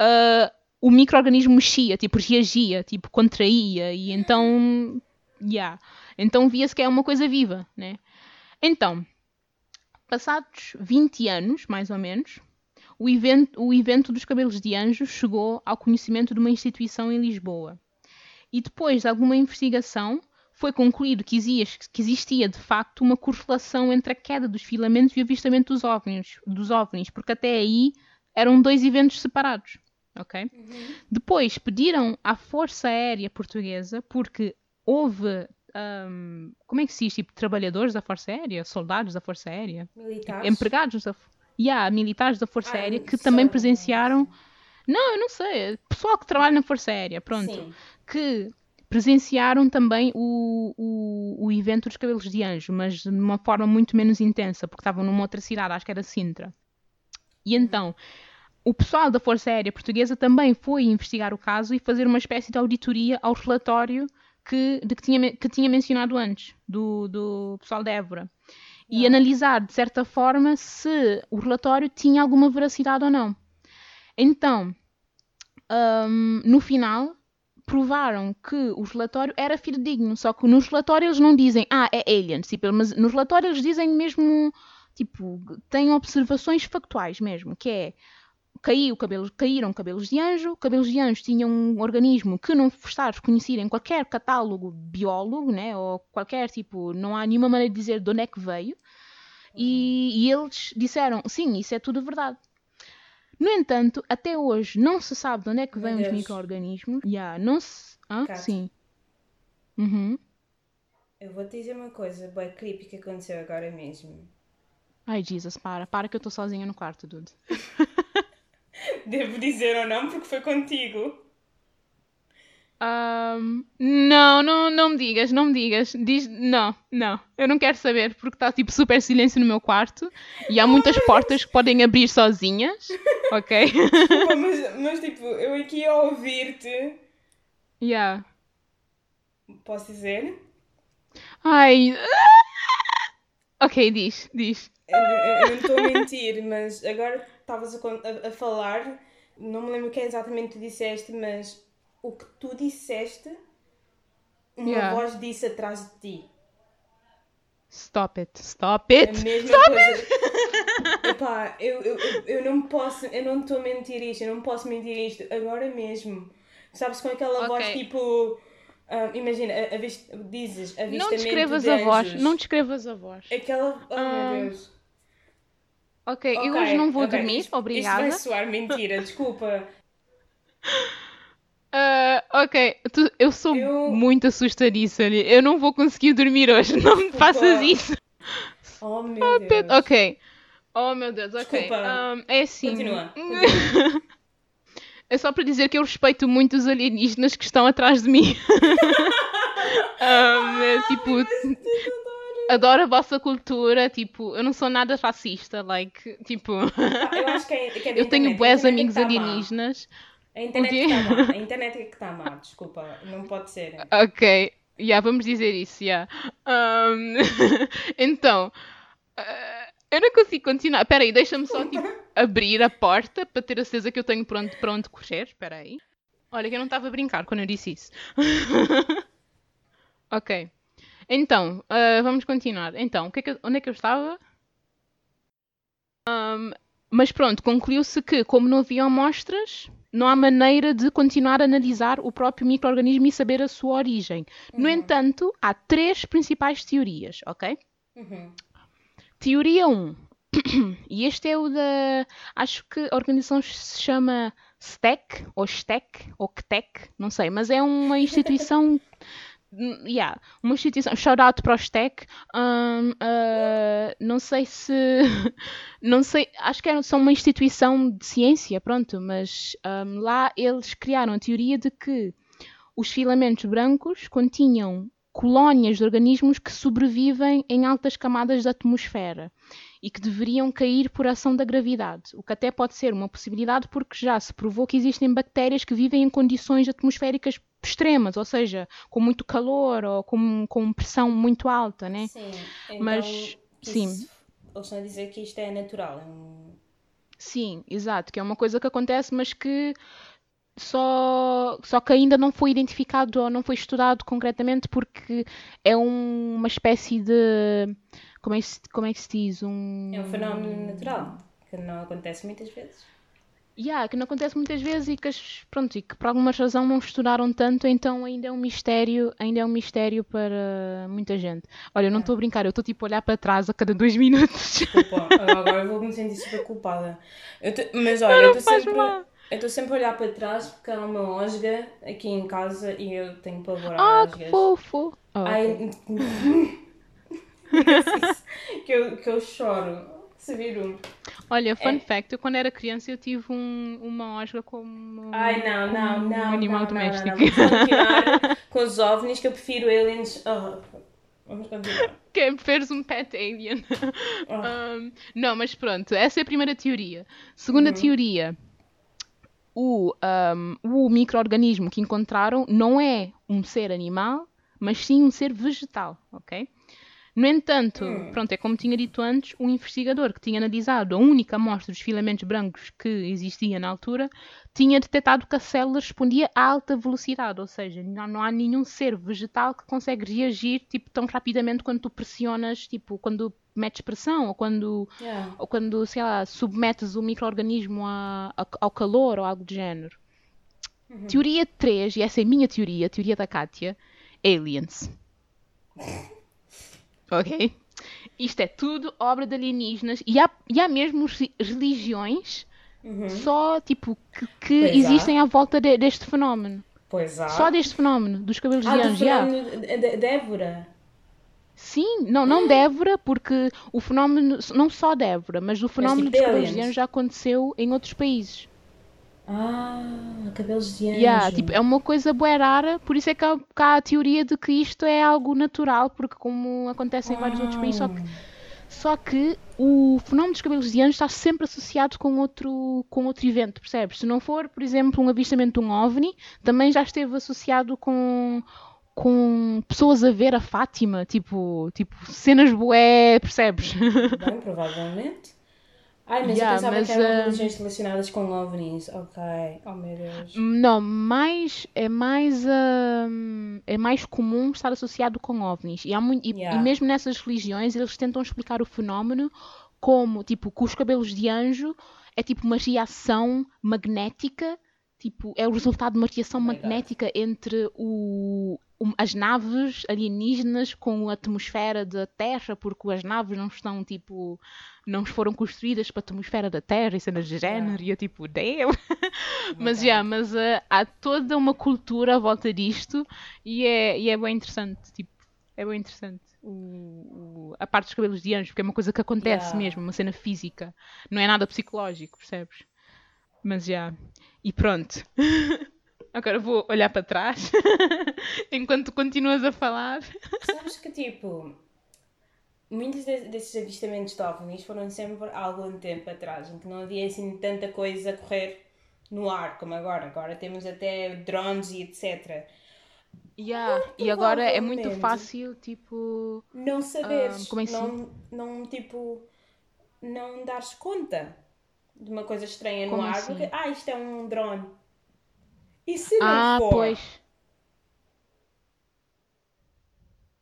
uh, o microorganismo mexia, tipo, reagia, tipo, contraía. E então. Yeah. Então via-se que é uma coisa viva, né? Então, passados 20 anos, mais ou menos, o evento, o evento dos cabelos de anjo chegou ao conhecimento de uma instituição em Lisboa. E depois de alguma investigação, foi concluído que existia, que existia, de facto uma correlação entre a queda dos filamentos e o avistamento dos ovnis, dos ovnis porque até aí eram dois eventos separados. ok? Uhum. Depois pediram à Força Aérea Portuguesa, porque houve. Um, como é que se diz? Tipo, trabalhadores da Força Aérea? Soldados da Força Aérea? Militares? Empregados da. Yeah, militares da Força ah, Aérea que também presenciaram. Não, eu não sei. Pessoal que trabalha na Força Aérea, pronto. Sim. Que presenciaram também o, o, o, evento dos cabelos de anjo, mas de uma forma muito menos intensa, porque estavam numa outra cidade, acho que era Sintra. E então, o pessoal da Força Aérea Portuguesa também foi investigar o caso e fazer uma espécie de auditoria ao relatório que, de que, tinha, que tinha mencionado antes, do, do pessoal da Évora. E analisar, de certa forma, se o relatório tinha alguma veracidade ou não. Então, um, no final, provaram que o relatório era fidedigno, só que no relatório eles não dizem, ah, é aliens, tipo, mas no relatório eles dizem mesmo, tipo, têm observações factuais mesmo, que é, caiu cabelo, caíram cabelos de anjo, cabelos de anjo tinham um organismo que não está reconhecido em qualquer catálogo biólogo, né, ou qualquer tipo, não há nenhuma maneira de dizer de onde é que veio, e, e eles disseram, sim, isso é tudo verdade. No entanto, até hoje não se sabe de onde é que vêm os micro-organismos. Yeah, não se. Ah, sim. Uhum. Eu vou te dizer uma coisa, bem creepy que aconteceu agora mesmo. Ai, Jesus, para, para que eu estou sozinha no quarto, Dude. [LAUGHS] [LAUGHS] Devo dizer ou não, porque foi contigo. Um, não, não, não me digas, não me digas. Diz, não, não, eu não quero saber porque está tipo super silêncio no meu quarto e há muitas [LAUGHS] portas que podem abrir sozinhas, ok? Desculpa, [LAUGHS] mas, mas tipo, eu aqui a ouvir-te. Yeah. Posso dizer? Ai. Ok, diz, diz. Eu, eu, eu não estou a mentir, mas agora estavas a, a, a falar, não me lembro o que é exatamente tu disseste, mas o que tu disseste, uma yeah. voz disse atrás de ti. Stop it, stop it. Stop coisa. It. [LAUGHS] Epá, eu, eu, eu não posso, eu não estou a mentir isto, eu não posso mentir isto agora mesmo. Sabes, com aquela okay. voz tipo. Uh, imagina, a, a vist, dizes avistamento Não descrevas de a voz, não descrevas a voz. Aquela. Oh uh, meu Deus. Ok, okay eu hoje não vou okay. dormir, isto, obrigada. Isto vai soar mentira, desculpa. Uh, [LAUGHS] ok, tu, eu sou eu... muito assustadiça. Eu não vou conseguir dormir hoje. [LAUGHS] Não me faças isso. Oh meu Deus. Ok. Oh meu Deus, ok. Um, é assim. Continua. [LAUGHS] Continua. é só para dizer que eu respeito muito os alienígenas que estão atrás de mim. um, é, tipo. Adoro a vossa cultura, tipo, eu não sou nada racista, like, tipo. Eu acho que é, [LAUGHS] que é Eu tenho bués amigos tá alienígenas. A internet que está má. A [LAUGHS] internet é que está má, desculpa. Não pode ser. Ok. Yeah, vamos dizer isso, yeah. Um... [LAUGHS] então, uh, eu não consigo continuar. Espera aí, deixa-me só tipo, abrir a porta para ter a certeza que eu tenho pronto para onde correr. Espera aí. Olha que eu não estava a brincar quando eu disse isso. ok. Então, uh, vamos continuar. Então, que é que, onde é que eu estava? Um, mas pronto, concluiu-se que, como não havia amostras, não há maneira de continuar a analisar o próprio microorganismo e saber a sua origem. Uhum. No entanto, há três principais teorias, ok? Uhum. Teoria 1. [COUGHS] e este é o da. Acho que a organização se chama STEC, ou STEC, ou CTEC, não sei, mas é uma instituição [LAUGHS] yeah, uma instituição, shout out para o STEC, um, uh, não sei se, [LAUGHS] não sei, acho que são uma instituição de ciência, pronto, mas um, lá eles criaram a teoria de que os filamentos brancos continham colónias de organismos que sobrevivem em altas camadas da atmosfera e que deveriam cair por ação da gravidade, o que até pode ser uma possibilidade porque já se provou que existem bactérias que vivem em condições atmosféricas extremas, ou seja, com muito calor ou com, com pressão muito alta, né? Sim, então, mas sim. Eles estão a dizer que isto é natural. É. Sim, exato, que é uma coisa que acontece, mas que só, só que ainda não foi identificado ou não foi estudado concretamente porque é um, uma espécie de como é, que se- como é que se diz? Um... É um fenómeno natural que não acontece muitas vezes. Yeah, que não acontece muitas vezes e que, pronto, e que por alguma razão não estudaram tanto, então ainda é um mistério, ainda é um mistério para muita gente. Olha, eu não estou a brincar, eu estou tipo a olhar para trás a cada dois minutos. Desculpa, [LAUGHS] agora eu vou me sentir super culpada. Te- Mas olha, eu estou sempre, mal. eu estou sempre a olhar para trás porque há uma osga aqui em casa e eu tenho pavor a Ah, que osgas. fofo! Oh. Ai, isso, [LAUGHS] que, eu, que eu choro. Viram? Olha, fun é- fact, eu quando era criança eu tive um- uma osga como, Ai, não, não, como não. um animal não, não, não, doméstico. não. Vamos continuar [LAUGHS] com os ovnis que eu prefiro aliens. Oh, vamos continuar. Que é, preferes um pet alien. Ah. Um, não, mas pronto, essa é a primeira teoria. Segunda Uhum. teoria, o, um, o micro-organismo que encontraram não é um ser animal, mas sim um ser vegetal, ok? No entanto, Hum. pronto, é como tinha dito antes, um investigador que tinha analisado a única amostra dos filamentos brancos que existia na altura tinha detectado que a célula respondia a alta velocidade, ou seja, não, não há nenhum ser vegetal que consegue reagir tipo, tão rapidamente quando tu pressionas, tipo, quando metes pressão ou quando, Yeah. ou quando sei lá, submetes o micro-organismo ao calor ou algo do género. Teoria 3, e essa é a minha teoria, a teoria da Kátia, aliens. [LAUGHS] Ok? Isto é tudo obra de alienígenas e há, e há mesmo religiões só tipo que, que Pois há. existem à volta de- deste fenómeno. Pois há. Só deste fenómeno, dos cabelos ah, de anjo. de Évora. Sim, não, não Débora, porque o fenómeno, não só Débora, mas o fenómeno tipo dos cabelos de anjo já aconteceu em outros países. Ah, cabelos de anjo. Yeah, tipo, é uma coisa bué rara, por isso é que há, que há a teoria de que isto é algo natural, porque como acontece em vários outros países, só que, só que o fenómeno dos cabelos de anjo está sempre associado com outro, com outro evento, percebes? Se não for, por exemplo, um avistamento de um OVNI, também já esteve associado com, com pessoas a ver a Fátima, tipo, tipo cenas bué, percebes? Bem, provavelmente. Ai, mas Yeah, eu pensava mas, que eram ah, religiões relacionadas com ovnis. Ok. Oh, meu Deus. Não, mais é mais hum, é mais comum estar associado com ovnis e, há mui- e- Yeah. e mesmo nessas religiões eles tentam explicar o fenómeno como tipo que os cabelos de anjo é tipo uma reação magnética tipo é o resultado de uma reação God. magnética entre o, as naves alienígenas com a atmosfera da Terra porque as naves não estão tipo não foram construídas para a atmosfera da Terra e cenas de género e eu tipo damn mas já, mas ah, há toda uma cultura à volta disto e é, e é bem interessante, tipo, é bem interessante. O, o- a parte dos cabelos de anjo, porque é uma coisa que acontece Yeah. mesmo, uma cena física, não é nada psicológico, percebes? Mas já, e pronto. [LAUGHS] Agora vou olhar para trás [LAUGHS] enquanto continuas a falar. Sabes que, tipo, muitos de- desses avistamentos de ovnis foram sempre há algum tempo atrás, em que não havia assim tanta coisa a correr no ar como agora. Agora temos até drones e etc. Yeah, e agora é muito fácil, tipo, Não saberes, Ah, como é que não, não, tipo, não dares conta de uma coisa estranha no Como ar, assim? porque, ah, isto é um drone. E se não Ah, for? pois.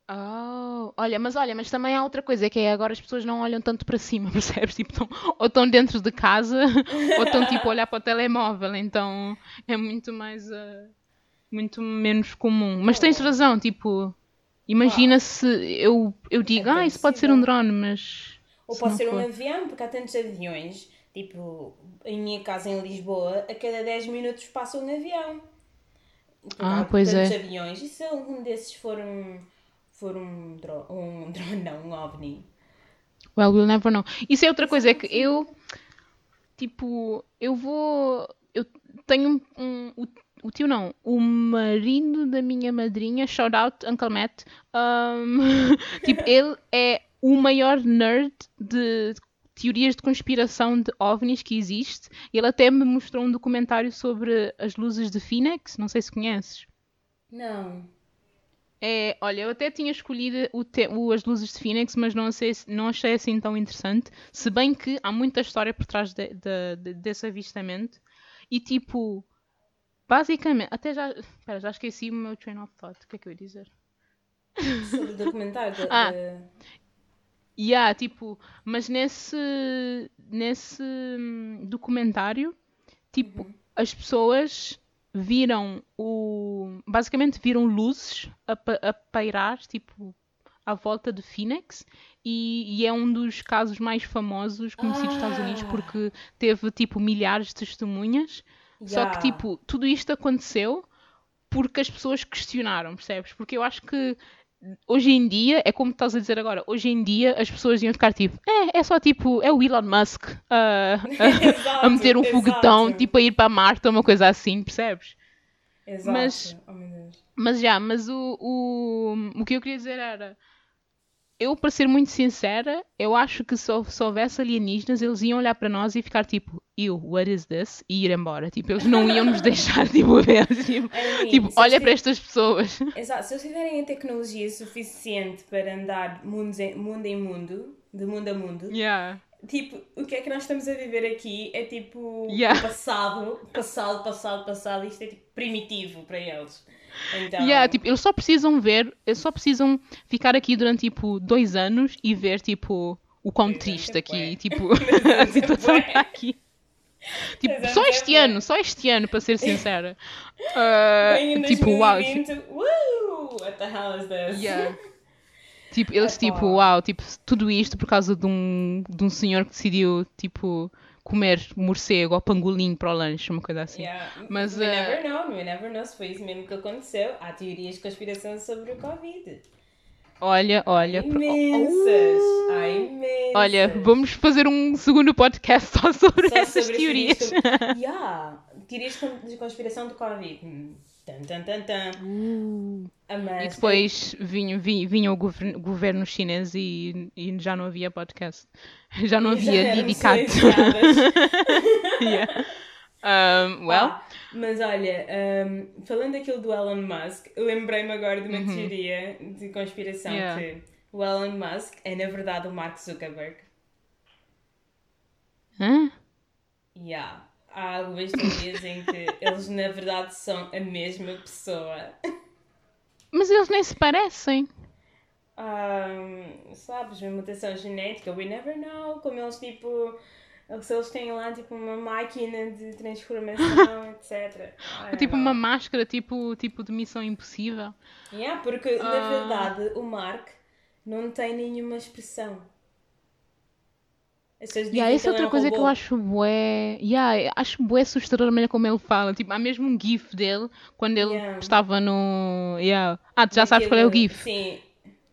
Oh, olha, mas olha, mas também há outra coisa que é agora as pessoas não olham tanto para cima, [LAUGHS] percebes? Tipo, tão- ou estão dentro de casa [LAUGHS] ou estão tipo a olhar para o telemóvel, então é muito mais ah, muito menos comum. Mas tens razão, tipo, imagina se eu, eu digo, ah, isso pode ser um drone, mas Ou pode ser um for. avião, porque há tantos aviões. Tipo, em minha casa em Lisboa, a cada 10 minutos passa um avião. Porque Ah, pois tantos é. aviões. E se algum desses for um, for um, dro um [LAUGHS] drone, não, um ovni? Well, we'll never know. Isso é outra coisa, é que eu, tipo, eu vou. Eu tenho um. um- o, o tio não, o marido da minha madrinha, shout out Uncle Matt. um, [LAUGHS] tipo, ele é o maior nerd de teorias de conspiração de ovnis que existe. Ele até me mostrou um documentário sobre as luzes de Phoenix, não sei se conheces. Não. É, olha, eu até tinha escolhido o o- as luzes de Phoenix, mas não, sei, se- não achei assim tão interessante. Se bem que há muita história por trás de- de- de- desse avistamento. E tipo, basicamente, até já. Espera, já esqueci o meu train of thought. O que é que eu ia dizer? Sobre o documentário. Ah. De- Yeah, tipo, mas nesse, nesse hum, documentário, tipo, Uhum. as pessoas viram o. Basicamente viram luzes a, a pairar, tipo, à volta de Phoenix. E, e é um dos casos mais famosos conhecidos nos Estados Unidos Ah. porque teve, tipo, milhares de testemunhas. Só que, Yeah. tipo, tudo isto aconteceu porque as pessoas questionaram, percebes? Porque eu acho que hoje em dia, é como estás a dizer agora, hoje em dia as pessoas iam ficar tipo, é, é só tipo, é o Elon Musk a, [LAUGHS] a, a meter um Exato, foguetão, exato. tipo a ir para Marte uma coisa assim, percebes? Exato. mas- Oh. Mas já, mas o, o, o que eu queria dizer era. Eu, para ser muito sincera, eu acho que se, se houvesse alienígenas, eles iam olhar para nós e ficar tipo, eu, what is this? E ir embora. Tipo, eles não iam nos deixar, [LAUGHS] tipo, ver. Tipo, I mean, tipo se olha para estas pessoas. [LAUGHS] Exato, se eles tiverem a tecnologia suficiente para andar mundos em- mundo em mundo, de mundo a mundo, Yeah. tipo, o que é que nós estamos a viver aqui é tipo Yeah. passado, passado, passado, passado, isto é tipo primitivo para eles. Então, Yeah, tipo, eles só precisam ver, eles só precisam ficar aqui durante tipo dois anos e ver tipo o quão anos triste é aqui, tipo, Dois [LAUGHS] [LAUGHS] a anos é situação está aqui. Tipo, Dois só é este bué. ano, só este ano, para ser sincera. [LAUGHS] Em tipo, uau. 2020, Woo! What the hell is this? Yeah. Tipo, eles tipo, uau, tipo, tudo isto por causa de um, de um senhor que decidiu, tipo, comer morcego ou pangolim para o lanche, uma coisa assim. Yeah. Mas, we uh, never know, we never know se foi isso mesmo que aconteceu. Há teorias de conspiração sobre o Covid. Olha, olha. Há imensas. Uh! Há imensas. Olha, vamos fazer um segundo podcast só sobre Só essas sobre teorias. as teorias de- Yeah, teorias de conspiração do Covid. [LAUGHS] Tan, tan, tan, tan. E mas- depois vinha, vinha, vinha o governo, governo chinês e, e já não havia podcast. [LAUGHS] Já não havia dedicado. [LAUGHS] Yeah. Um, well, Ah, mas olha, um, falando aquilo do Elon Musk, lembrei-me agora de uma teoria de conspiração Uhum. Yeah. que o Elon Musk é na verdade o Mark Zuckerberg. hã? Yeah. Há algumas teorias em que eles na verdade são a mesma pessoa. mas eles nem se parecem. Um, sabes, uma mutação genética, we never know, como eles tipo. Se eles têm lá tipo uma máquina de transformação, [LAUGHS] etc. Don't Tipo know. uma máscara, tipo, tipo de missão impossível. Yeah, porque na Ah. verdade o Mark não tem nenhuma expressão. Yeah, essa é outra coisa que eu robô. acho bué. Yeah, acho bué assustador a maneira como ele fala. Tipo, há mesmo um GIF dele quando ele Yeah. estava no. Yeah. Ah, tu já sabes qual é o Naquele- GIF? Sim,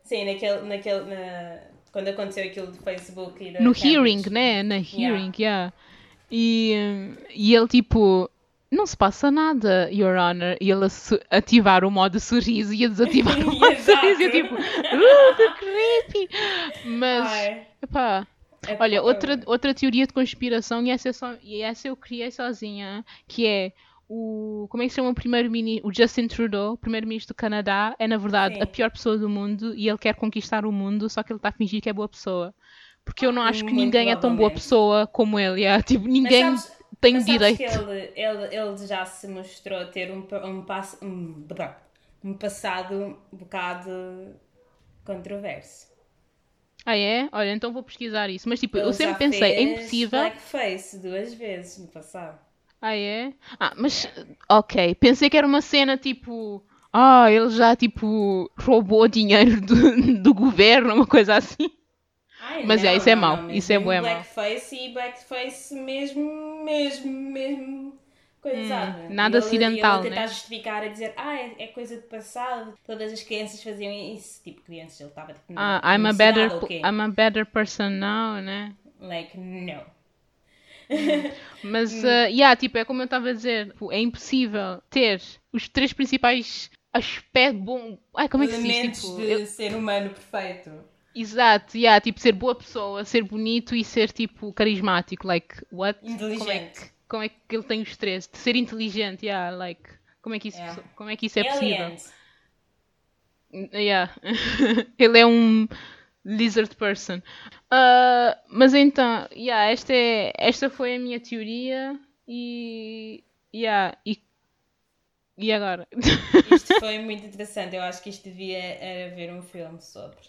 sim naquele, naquele, na, quando aconteceu aquilo do Facebook e da No Cambridge. hearing, né? Na hearing, yeah. E, hum, e ele tipo. Não se passa nada, Your Honor. E ele ativar o modo sorriso e a desativar [LAUGHS] o modo sorriso. E eu tipo, uh, que creepy! Mas, Ai, epá, é Olha, outra, outra teoria de conspiração, e essa, é só, e essa eu criei sozinha, que é o. Como é que se chama o primeiro-ministro? O Justin Trudeau, primeiro-ministro do Canadá, é na verdade Sim. a pior pessoa do mundo e ele quer conquistar o mundo, só que ele está a fingir que é boa pessoa. Porque eu não acho que Muito ninguém é tão boa pessoa como ele. É, [LAUGHS] tipo, ninguém sabes- tem direito. que ele, ele, ele já se mostrou ter um, um, um, um passado um bocado controverso. Ah, é? Olha, então vou pesquisar isso. Mas tipo, eu sempre pensei, é impossível. Blackface duas vezes no passado. Ah, é? Ah, mas, ok. Pensei que era uma cena tipo. Ah, ele já, tipo, roubou dinheiro do, [LAUGHS] do governo, uma coisa assim. Ai, Mas não, é, isso é mau, isso é bué mau. Blackface e blackface mesmo, mesmo, mesmo coisada. Hum, nada E ele- acidental, ele a tentar né? justificar, a dizer, ah, é, é coisa de passado, todas as crianças faziam isso. Tipo, crianças, ele estava tipo, Ah, I'm a better? I'm a better person now, né? Like, no. [LAUGHS] Mas, uh, yeah, tipo, é como eu estava a dizer, tipo, é impossível ter os três principais aspectos bom. Ai, como é que se diz? Elementos Tipo, de eu- ser humano perfeito. Exato, yeah, tipo, ser boa pessoa, ser bonito e ser, tipo, carismático, like, what? É, Inteligente. Como é que ele tem os três? De ser inteligente, yeah, like, como é que isso, Yeah. como é, que isso é possível? Yeah. [LAUGHS] ele é um lizard person. Ah, mas então, yeah, esta, é, esta foi a minha teoria e, yeah, e, e agora? [LAUGHS] Isto foi muito interessante. Eu acho que isto devia era ver um filme sobre.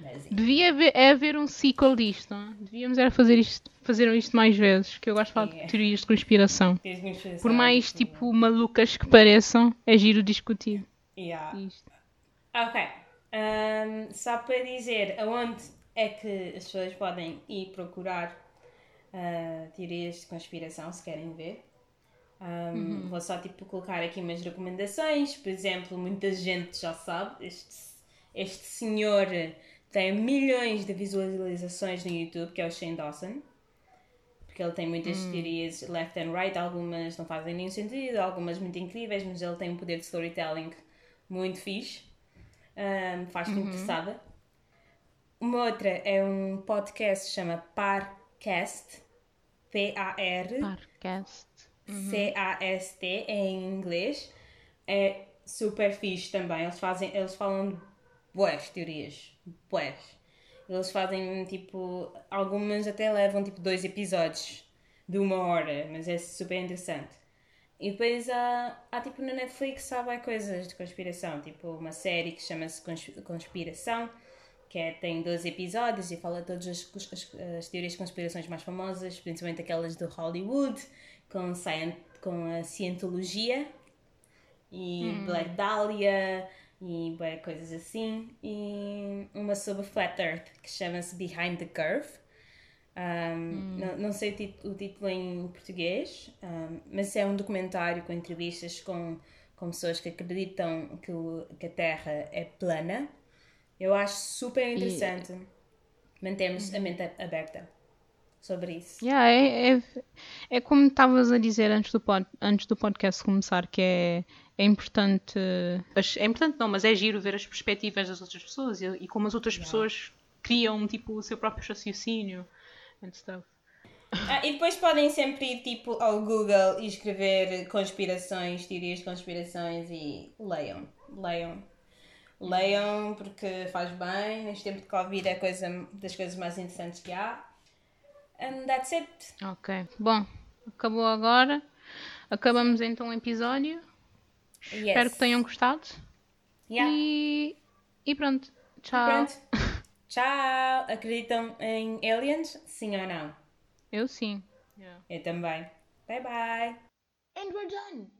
Mas. Devia haver, é haver um sequel disto. não é? Devíamos era fazer isto, fazer isto mais vezes, que eu gosto de falar Sim, é. de teorias de conspiração. De pensar, Por mais tipo, malucas que pareçam, é giro discutir yeah. isto. Ok. Ahm, só para dizer aonde é que as pessoas podem ir procurar ah, teorias de conspiração, se querem ver. Ahm, Vou só tipo colocar aqui umas recomendações. Por exemplo, muita gente já sabe, este, este senhor tem milhões de visualizações no YouTube, que é o Shane Dawson. Porque ele tem muitas teorias left and right, algumas não fazem nenhum sentido, algumas muito incríveis, mas ele tem um poder de storytelling muito fixe. Um, Faz-te interessada. Uma outra é um podcast que se chama Parcast. P-A-R. Podcast. C-A-S-T é em inglês. É super fixe também. Eles, fazem, eles falam boas teorias. Boas. Eles fazem tipo. Algumas até levam tipo dois episódios de uma hora, mas é super interessante. E depois há, há tipo na Netflix há coisas de conspiração, tipo uma série que chama-se Cons- Conspiração, que é, tem 12 episódios e fala todas as, as, as teorias de conspirações mais famosas, principalmente aquelas do Hollywood, com, com a cientologia e Black Dahlia e bué coisas assim. E uma sobre Flat Earth que chama-se Behind the Curve. Um, não, não sei o, tit- o título em português, um, mas é um documentário com entrevistas com, com pessoas que acreditam que, o- que a Terra é plana. Eu acho super interessante. Mantemos a mente aberta sobre isso. Yeah, é, é, é como estavas a dizer antes do, pod, antes do podcast começar, que é, é importante. É importante não, mas é giro ver as perspectivas das outras pessoas e, e como as outras pessoas criam tipo, o seu próprio raciocínio and stuff. Ah, e depois podem sempre ir tipo ao Google e escrever conspirações, teorias de conspirações e leiam. Leiam. Leiam porque faz bem. Neste tempo de Covid é coisa, das coisas mais interessantes que há. And that's it. Ok. Bom, acabou agora. Acabamos então o episódio. Yes. Espero que tenham gostado. Yeah. E, e pronto. Tchau. Pronto. [LAUGHS] Tchau. Acreditam em aliens? Sim ou não? Eu sim. Eu também. Bye bye. And we're done.